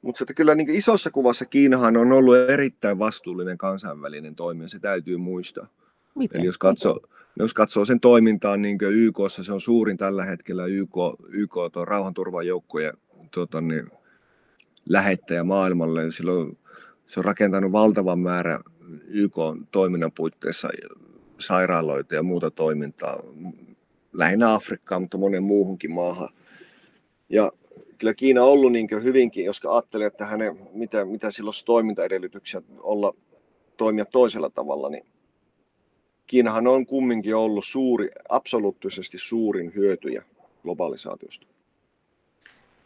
Mutta kyllä niin isossa kuvassa Kiinahan on ollut erittäin vastuullinen kansainvälinen toimija, se täytyy muistaa. Miten? Eli jos katsoo, jos katsoo sen toimintaa, niin YKssa se on suurin tällä hetkellä YK, YK rauhanturvajoukkojen tota, niin, lähettäjä maailmalle. Silloin se on rakentanut valtavan määrän YK toiminnan puitteissa sairaaloita ja muuta toimintaa, lähinnä Afrikkaan, mutta monen muuhunkin maahan. Ja kyllä Kiina on ollut niin hyvinkin, jos ajattelee, että hänen, mitä, mitä silloin toimintaedellytyksiä olla toimia toisella tavalla, niin Kiinahan on kumminkin ollut suuri, absoluuttisesti suurin hyötyjä globalisaatiosta.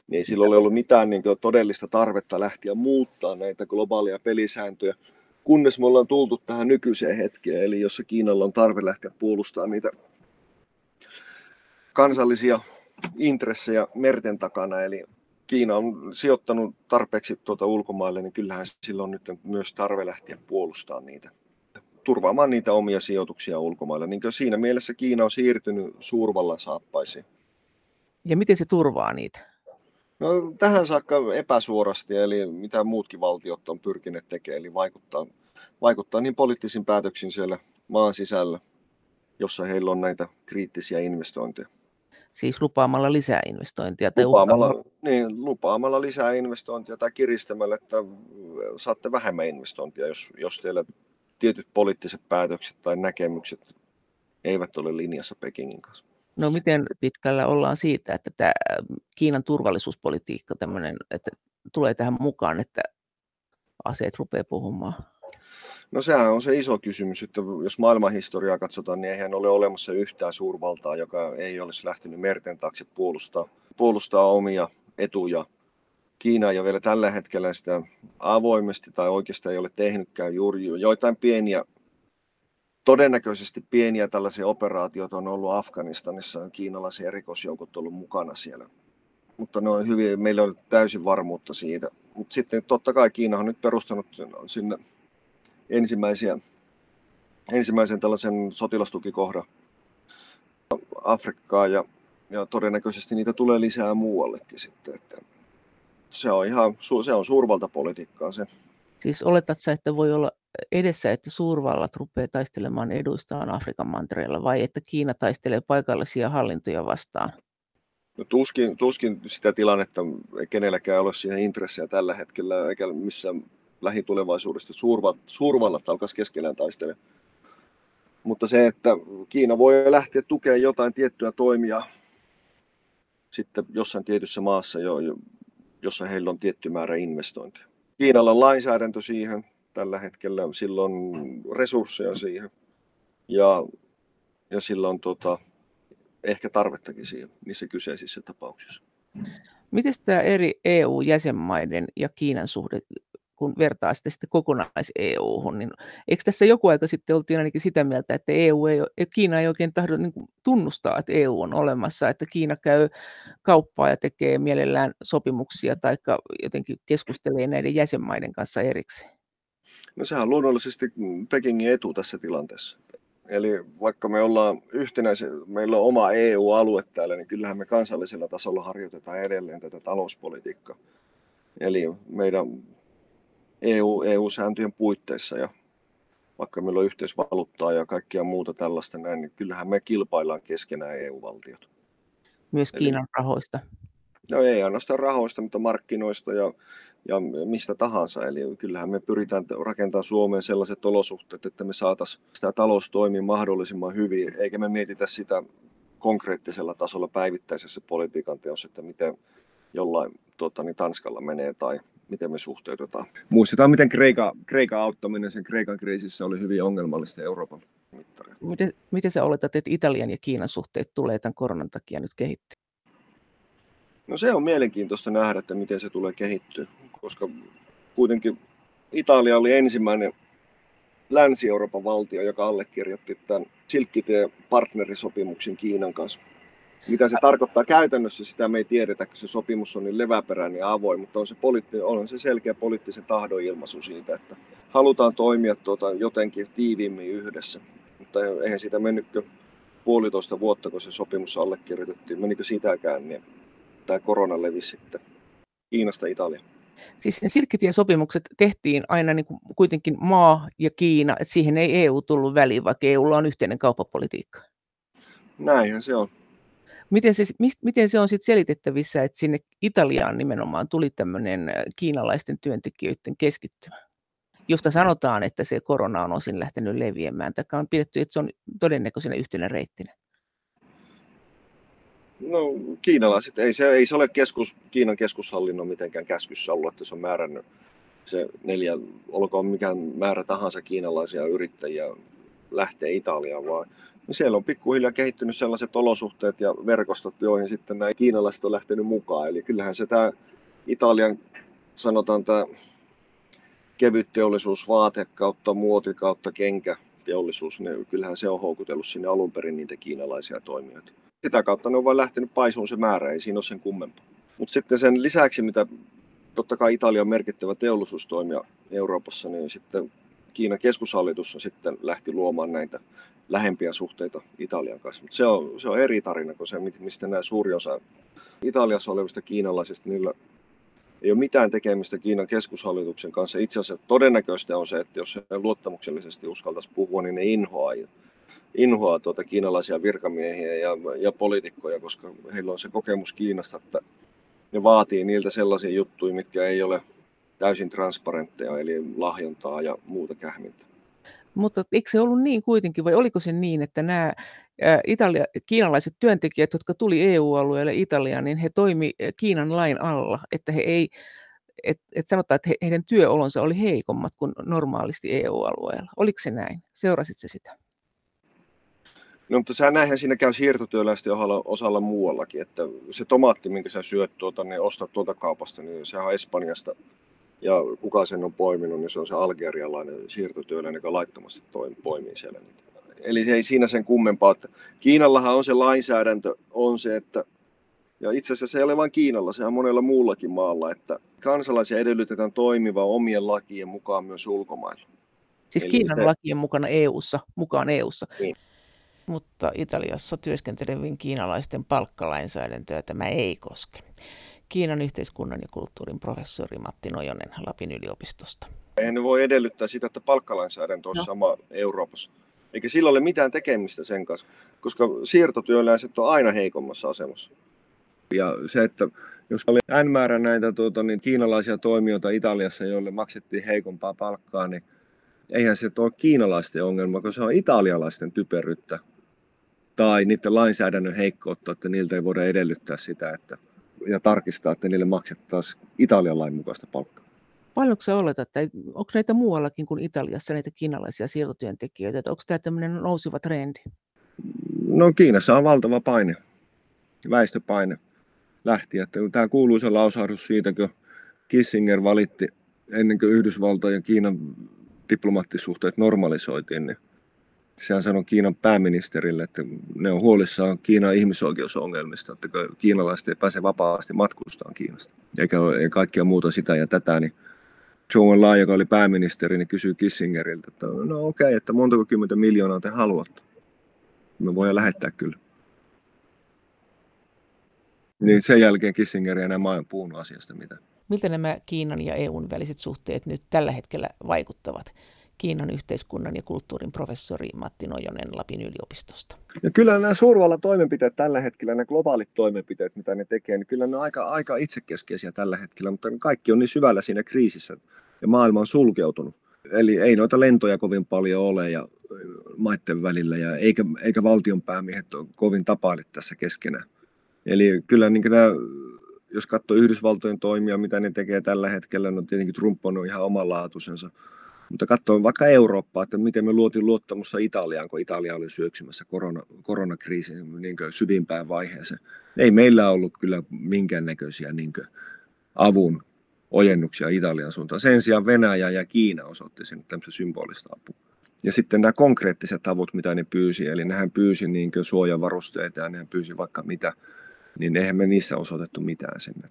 Niin ei sillä ole ollut mitään niin todellista tarvetta lähteä muuttaa näitä globaaleja pelisääntöjä, kunnes me ollaan tultu tähän nykyiseen hetkeen, eli jossa Kiinalla on tarve lähteä puolustamaan niitä kansallisia intressejä merten takana, eli Kiina on sijoittanut tarpeeksi tuota ulkomaille, niin kyllähän sillä on nyt myös tarve lähteä puolustamaan niitä turvaamaan niitä omia sijoituksia ulkomailla. Niin siinä mielessä Kiina on siirtynyt suurvallan saappaisiin. Ja miten se turvaa niitä? No, tähän saakka epäsuorasti, eli mitä muutkin valtiot on pyrkineet tekemään, eli vaikuttaa, vaikuttaa niin poliittisiin päätöksiin siellä maan sisällä, jossa heillä on näitä kriittisiä investointeja. Siis lupaamalla lisää investointia? Tai lupaamalla, niin, lupaamalla lisää investointia tai kiristämällä, että saatte vähemmän investointia, jos, jos teillä tietyt poliittiset päätökset tai näkemykset eivät ole linjassa Pekingin kanssa. No miten pitkällä ollaan siitä, että tämä Kiinan turvallisuuspolitiikka tämmöinen, että tulee tähän mukaan, että aseet rupeaa puhumaan? No sehän on se iso kysymys, että jos maailmanhistoriaa katsotaan, niin eihän ole olemassa yhtään suurvaltaa, joka ei olisi lähtenyt merten taakse puolustaa, puolustaa omia etuja. Kiina ole vielä tällä hetkellä sitä avoimesti tai oikeastaan ei ole tehnytkään juuri joitain pieniä, todennäköisesti pieniä tällaisia operaatioita on ollut Afganistanissa, kiinalaisia rikosjoukot ollut mukana siellä. Mutta ne on hyvin, meillä on täysin varmuutta siitä. Mutta sitten totta kai Kiina on nyt perustanut sinne ensimmäisiä, ensimmäisen tällaisen sotilastukikohdan Afrikkaan ja, ja todennäköisesti niitä tulee lisää muuallekin sitten. Että se on ihan se on suurvaltapolitiikkaa se. Siis oletat sä, että voi olla edessä, että suurvallat rupeaa taistelemaan eduistaan Afrikan mantereella vai että Kiina taistelee paikallisia hallintoja vastaan? No tuskin, tuskin sitä tilannetta kenelläkään ole siihen intressejä tällä hetkellä, eikä missään lähitulevaisuudesta suurvallat, suurvallat alkaisi keskenään taistella. Mutta se, että Kiina voi lähteä tukemaan jotain tiettyä toimia sitten jossain tietyssä maassa, jo, jossa heillä on tietty määrä investointeja. Kiinalla on lainsäädäntö siihen tällä hetkellä, silloin resursseja siihen ja, ja silloin tota, ehkä tarvettakin siihen niissä kyseisissä tapauksissa. Miten tämä eri EU-jäsenmaiden ja Kiinan suhde kun vertaa sitä sitten kokonais-EU-hun, niin eikö tässä joku aika sitten oltiin ainakin sitä mieltä, että EU ei, Kiina ei oikein tahdo niin tunnustaa, että EU on olemassa, että Kiina käy kauppaa ja tekee mielellään sopimuksia tai jotenkin keskustelee näiden jäsenmaiden kanssa erikseen? No sehän on luonnollisesti Pekingin etu tässä tilanteessa. Eli vaikka me ollaan yhtenäisiä, meillä on oma EU-alue täällä, niin kyllähän me kansallisella tasolla harjoitetaan edelleen tätä talouspolitiikkaa. Eli meidän EU, EU-sääntöjen puitteissa ja vaikka meillä on yhteisvaluuttaa ja kaikkia muuta tällaista näin, niin kyllähän me kilpaillaan keskenään EU-valtiot. Myös Kiinan Eli, rahoista? No ei ainoastaan rahoista, mutta markkinoista ja, ja mistä tahansa. Eli kyllähän me pyritään rakentamaan Suomeen sellaiset olosuhteet, että me saataisiin sitä talous toimia mahdollisimman hyvin, eikä me mietitä sitä konkreettisella tasolla päivittäisessä politiikan teossa, että miten jollain tuota, niin Tanskalla menee tai miten me suhteutetaan. Muistetaan, miten Kreika, Kreikan auttaminen sen Kreikan kriisissä oli hyvin ongelmallista Euroopan mittaria. Miten, miten sä oletat, että Italian ja Kiinan suhteet tulee tämän koronan takia nyt kehittyä? No se on mielenkiintoista nähdä, että miten se tulee kehittyä, koska kuitenkin Italia oli ensimmäinen Länsi-Euroopan valtio, joka allekirjoitti tämän Silkkitie-partnerisopimuksen Kiinan kanssa. Mitä se tarkoittaa käytännössä, sitä me ei tiedetä, kun se sopimus on niin leväperäinen ja avoin, mutta on se, poliitti, on se selkeä poliittisen tahdon ilmaisu siitä, että halutaan toimia tuota jotenkin tiiviimmin yhdessä. Mutta eihän siitä mennytkö puolitoista vuotta, kun se sopimus allekirjoitettiin. Menikö sitäkään, niin tämä korona levisi sitten Kiinasta Italiaan. Siis ne silkkitien sopimukset tehtiin aina niin kuin kuitenkin maa ja Kiina, että siihen ei EU tullut väliin, vaikka EUlla on yhteinen kauppapolitiikka. Näinhän se on. Miten se, mist, miten se on sitten selitettävissä, että sinne Italiaan nimenomaan tuli tämmöinen kiinalaisten työntekijöiden keskittymä, josta sanotaan, että se korona on osin lähtenyt leviämään, tai on pidetty, että se on todennäköisenä yhtenä reittinä? No kiinalaiset, ei se, ei se ole keskus, Kiinan keskushallinnon mitenkään käskyssä ollut, että se on määrännyt se neljä, olkoon mikään määrä tahansa kiinalaisia yrittäjiä lähtee Italiaan, vaan niin siellä on pikkuhiljaa kehittynyt sellaiset olosuhteet ja verkostot, joihin sitten nämä kiinalaiset on lähtenyt mukaan. Eli kyllähän se tämä Italian, sanotaan tämä kevyt teollisuus, vaate kautta muoti kautta kenkä teollisuus, niin kyllähän se on houkutellut sinne alun perin niitä kiinalaisia toimijoita. Sitä kautta ne on vain lähtenyt paisuun se määrä, ei siinä ole sen kummempaa. Mutta sitten sen lisäksi, mitä totta kai Italia on merkittävä teollisuustoimija Euroopassa, niin sitten Kiinan keskushallitus sitten lähti luomaan näitä lähempiä suhteita Italian kanssa. Mutta se on, se on eri tarina kuin se, mistä nämä suuri osa Italiassa olevista kiinalaisista, niillä ei ole mitään tekemistä Kiinan keskushallituksen kanssa. Itse asiassa todennäköistä on se, että jos he luottamuksellisesti uskaltaisi puhua, niin ne inhoaa, inhoaa tuota kiinalaisia virkamiehiä ja, ja poliitikkoja, koska heillä on se kokemus Kiinasta, että ne vaatii niiltä sellaisia juttuja, mitkä ei ole täysin transparentteja, eli lahjontaa ja muuta kähmintä. Mutta eikö se ollut niin kuitenkin, vai oliko se niin, että nämä Italia, kiinalaiset työntekijät, jotka tuli EU-alueelle Italiaan, niin he toimi Kiinan lain alla, että he ei, et, et sanotaan, että he, heidän työolonsa oli heikommat kuin normaalisti EU-alueella. Oliko se näin? Seurasit se sitä? No mutta sä näinhän siinä käy siirtotyöläisten osalla, osalla muuallakin, että se tomaatti, minkä sä syöt tuota, niin ostat tuota kaupasta, niin sehän on Espanjasta ja kuka sen on poiminut, niin se on se algerialainen siirtotyöläinen, joka laittomasti poimii siellä niitä. Eli se ei siinä sen kummempaa. Että Kiinallahan on se lainsäädäntö, on se, että ja itse asiassa se ei ole vain Kiinalla, sehän on monella muullakin maalla, että kansalaisia edellytetään toimiva omien lakien mukaan myös ulkomailla. Siis Eli Kiinan se... lakien mukana EU-ssa, mukaan EU-ssa. Niin. Mutta Italiassa työskentelevien kiinalaisten palkkalainsäädäntöä tämä ei koske. Kiinan yhteiskunnan ja kulttuurin professori Matti Nojonen Lapin yliopistosta. Ne voi edellyttää sitä, että palkkalainsäädäntö olisi no. sama Euroopassa. Eikä sillä ole mitään tekemistä sen kanssa, koska siirtotyöläiset on aina heikommassa asemassa. Ja se, että jos oli N määrä näitä tuota, niin kiinalaisia toimijoita Italiassa, joille maksettiin heikompaa palkkaa, niin eihän se ole kiinalaisten ongelma, koska se on italialaisten typeryttä tai niiden lainsäädännön heikkoutta, että niiltä ei voida edellyttää sitä, että ja tarkistaa, että niille maksettaisiin Italian lain mukaista palkkaa. Paljonko sä oletat, että onko näitä muuallakin kuin Italiassa näitä kiinalaisia siirtotyöntekijöitä, että onko tämä tämmöinen nousiva trendi? No Kiinassa on valtava paine, väestöpaine lähti. Että tämä kuuluisa lausahdus siitä, kun Kissinger valitti ennen kuin Yhdysvaltojen ja Kiinan diplomaattisuhteet normalisoitiin, niin sehän sanoi Kiinan pääministerille, että ne on huolissaan Kiinan ihmisoikeusongelmista, että kiinalaiset ei pääse vapaasti matkustaan Kiinasta. Eikä kaikkia muuta sitä ja tätä, niin Joe Lai, joka oli pääministeri, niin kysyi Kissingeriltä, että no okei, okay, että montako kymmentä miljoonaa te haluatte. Me voidaan lähettää kyllä. Niin sen jälkeen Kissinger ei enää maan puhunut asiasta mitään. Miltä nämä Kiinan ja EUn väliset suhteet nyt tällä hetkellä vaikuttavat? Kiinan yhteiskunnan ja kulttuurin professori Matti Nojonen Lapin yliopistosta. Ja kyllä nämä suurvallan toimenpiteet tällä hetkellä, nämä globaalit toimenpiteet, mitä ne tekee, niin kyllä ne on aika, aika itsekeskeisiä tällä hetkellä, mutta kaikki on niin syvällä siinä kriisissä ja maailma on sulkeutunut. Eli ei noita lentoja kovin paljon ole ja maiden välillä ja eikä, eikä valtion päämiehet ole kovin tapaile tässä keskenään. Eli kyllä niin nämä, jos katsoo Yhdysvaltojen toimia, mitä ne tekee tällä hetkellä, no tietenkin Trump on ihan omanlaatuisensa. Mutta katsoin vaikka Eurooppaa, että miten me luotiin luottamusta Italiaan, kun Italia oli syöksymässä korona, koronakriisin niin syvimpään vaiheeseen. Ei meillä ollut kyllä minkäännäköisiä niin avun ojennuksia Italian suuntaan. Sen sijaan Venäjä ja Kiina osoitti sen tämmöistä symbolista apua. Ja sitten nämä konkreettiset avut, mitä ne pyysi, eli nehän pyysi niin suojavarusteita ja nehän pyysi vaikka mitä, niin eihän me niissä osoitettu mitään sinne.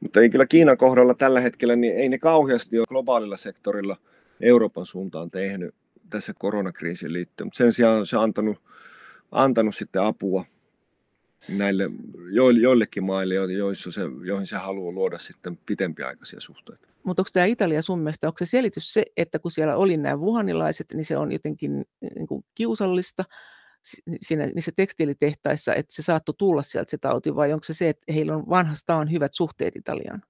Mutta ei kyllä Kiinan kohdalla tällä hetkellä, niin ei ne kauheasti ole globaalilla sektorilla Euroopan suuntaan tehnyt tässä koronakriisiin liittyen. Mutta sen sijaan se on antanut, antanut sitten apua näille joillekin maille, joissa se, joihin se haluaa luoda sitten pitempiaikaisia suhteita. Mutta onko tämä Italia sun mielestä, onko se selitys se, että kun siellä oli nämä wuhanilaiset, niin se on jotenkin niin kuin kiusallista siinä, niissä tekstiilitehtaissa, että se saattoi tulla sieltä se tauti, vai onko se se, että heillä on vanhastaan hyvät suhteet Italiaan?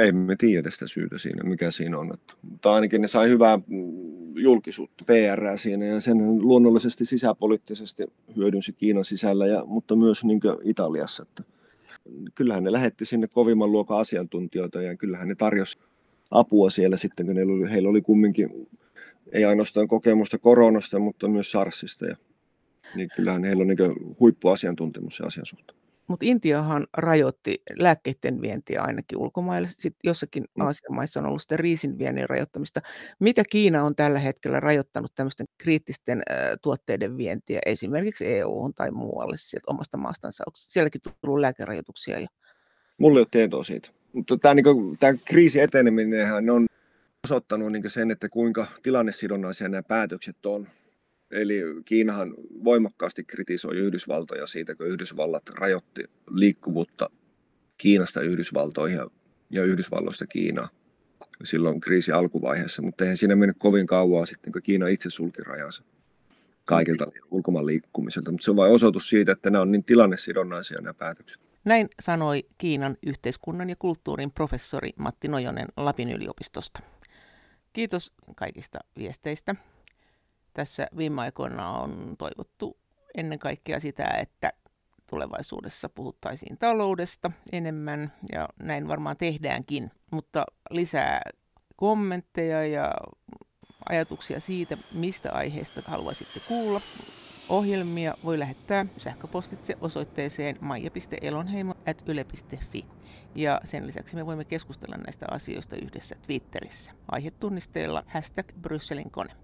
Ei me tiedä sitä syytä siinä, mikä siinä on. Mutta ainakin ne sai hyvää mm, julkisuutta, PR siinä, ja sen luonnollisesti sisäpoliittisesti hyödynsi Kiinan sisällä, ja, mutta myös niin Italiassa. Että kyllähän ne lähetti sinne kovimman luokan asiantuntijoita, ja kyllähän ne tarjosi apua siellä sitten, kun oli, heillä oli kumminkin ei ainoastaan kokemusta koronasta, mutta myös SARSista. Ja, niin kyllähän heillä on niin huippuasiantuntemus ja asian suhteen. Mutta Intiahan rajoitti lääkkeiden vientiä ainakin ulkomaille. Sitten jossakin mm. Aasian maissa on ollut sitä riisin viennin rajoittamista. Mitä Kiina on tällä hetkellä rajoittanut tämmöisten kriittisten äh, tuotteiden vientiä esimerkiksi EU-hun tai muualle sieltä omasta maastansa? Onko sielläkin tullut lääkerajoituksia jo? Mulla ei ole tietoa siitä. Mutta tämä, niin tämä kriisi eteneminen on osoittanut niin sen, että kuinka tilannesidonnaisia nämä päätökset on. Eli Kiinahan voimakkaasti kritisoi Yhdysvaltoja siitä, kun Yhdysvallat rajoitti liikkuvuutta Kiinasta Yhdysvaltoihin ja Yhdysvalloista Kiinaan silloin kriisi alkuvaiheessa, mutta eihän siinä mennyt kovin kauan sitten, kun Kiina itse sulki rajansa kaikilta ulkomaan liikkumiselta. Mutta se on vain osoitus siitä, että nämä on niin tilannesidonnaisia nämä päätökset. Näin sanoi Kiinan yhteiskunnan ja kulttuurin professori Matti Nojonen Lapin yliopistosta. Kiitos kaikista viesteistä. Tässä viime aikoina on toivottu ennen kaikkea sitä, että tulevaisuudessa puhuttaisiin taloudesta enemmän ja näin varmaan tehdäänkin, mutta lisää kommentteja ja ajatuksia siitä, mistä aiheesta haluaisitte kuulla. Ohjelmia voi lähettää sähköpostitse osoitteeseen maija.elonheimo.yle.fi. Ja sen lisäksi me voimme keskustella näistä asioista yhdessä Twitterissä. Aihetunnisteella hashtag Brysselin kone.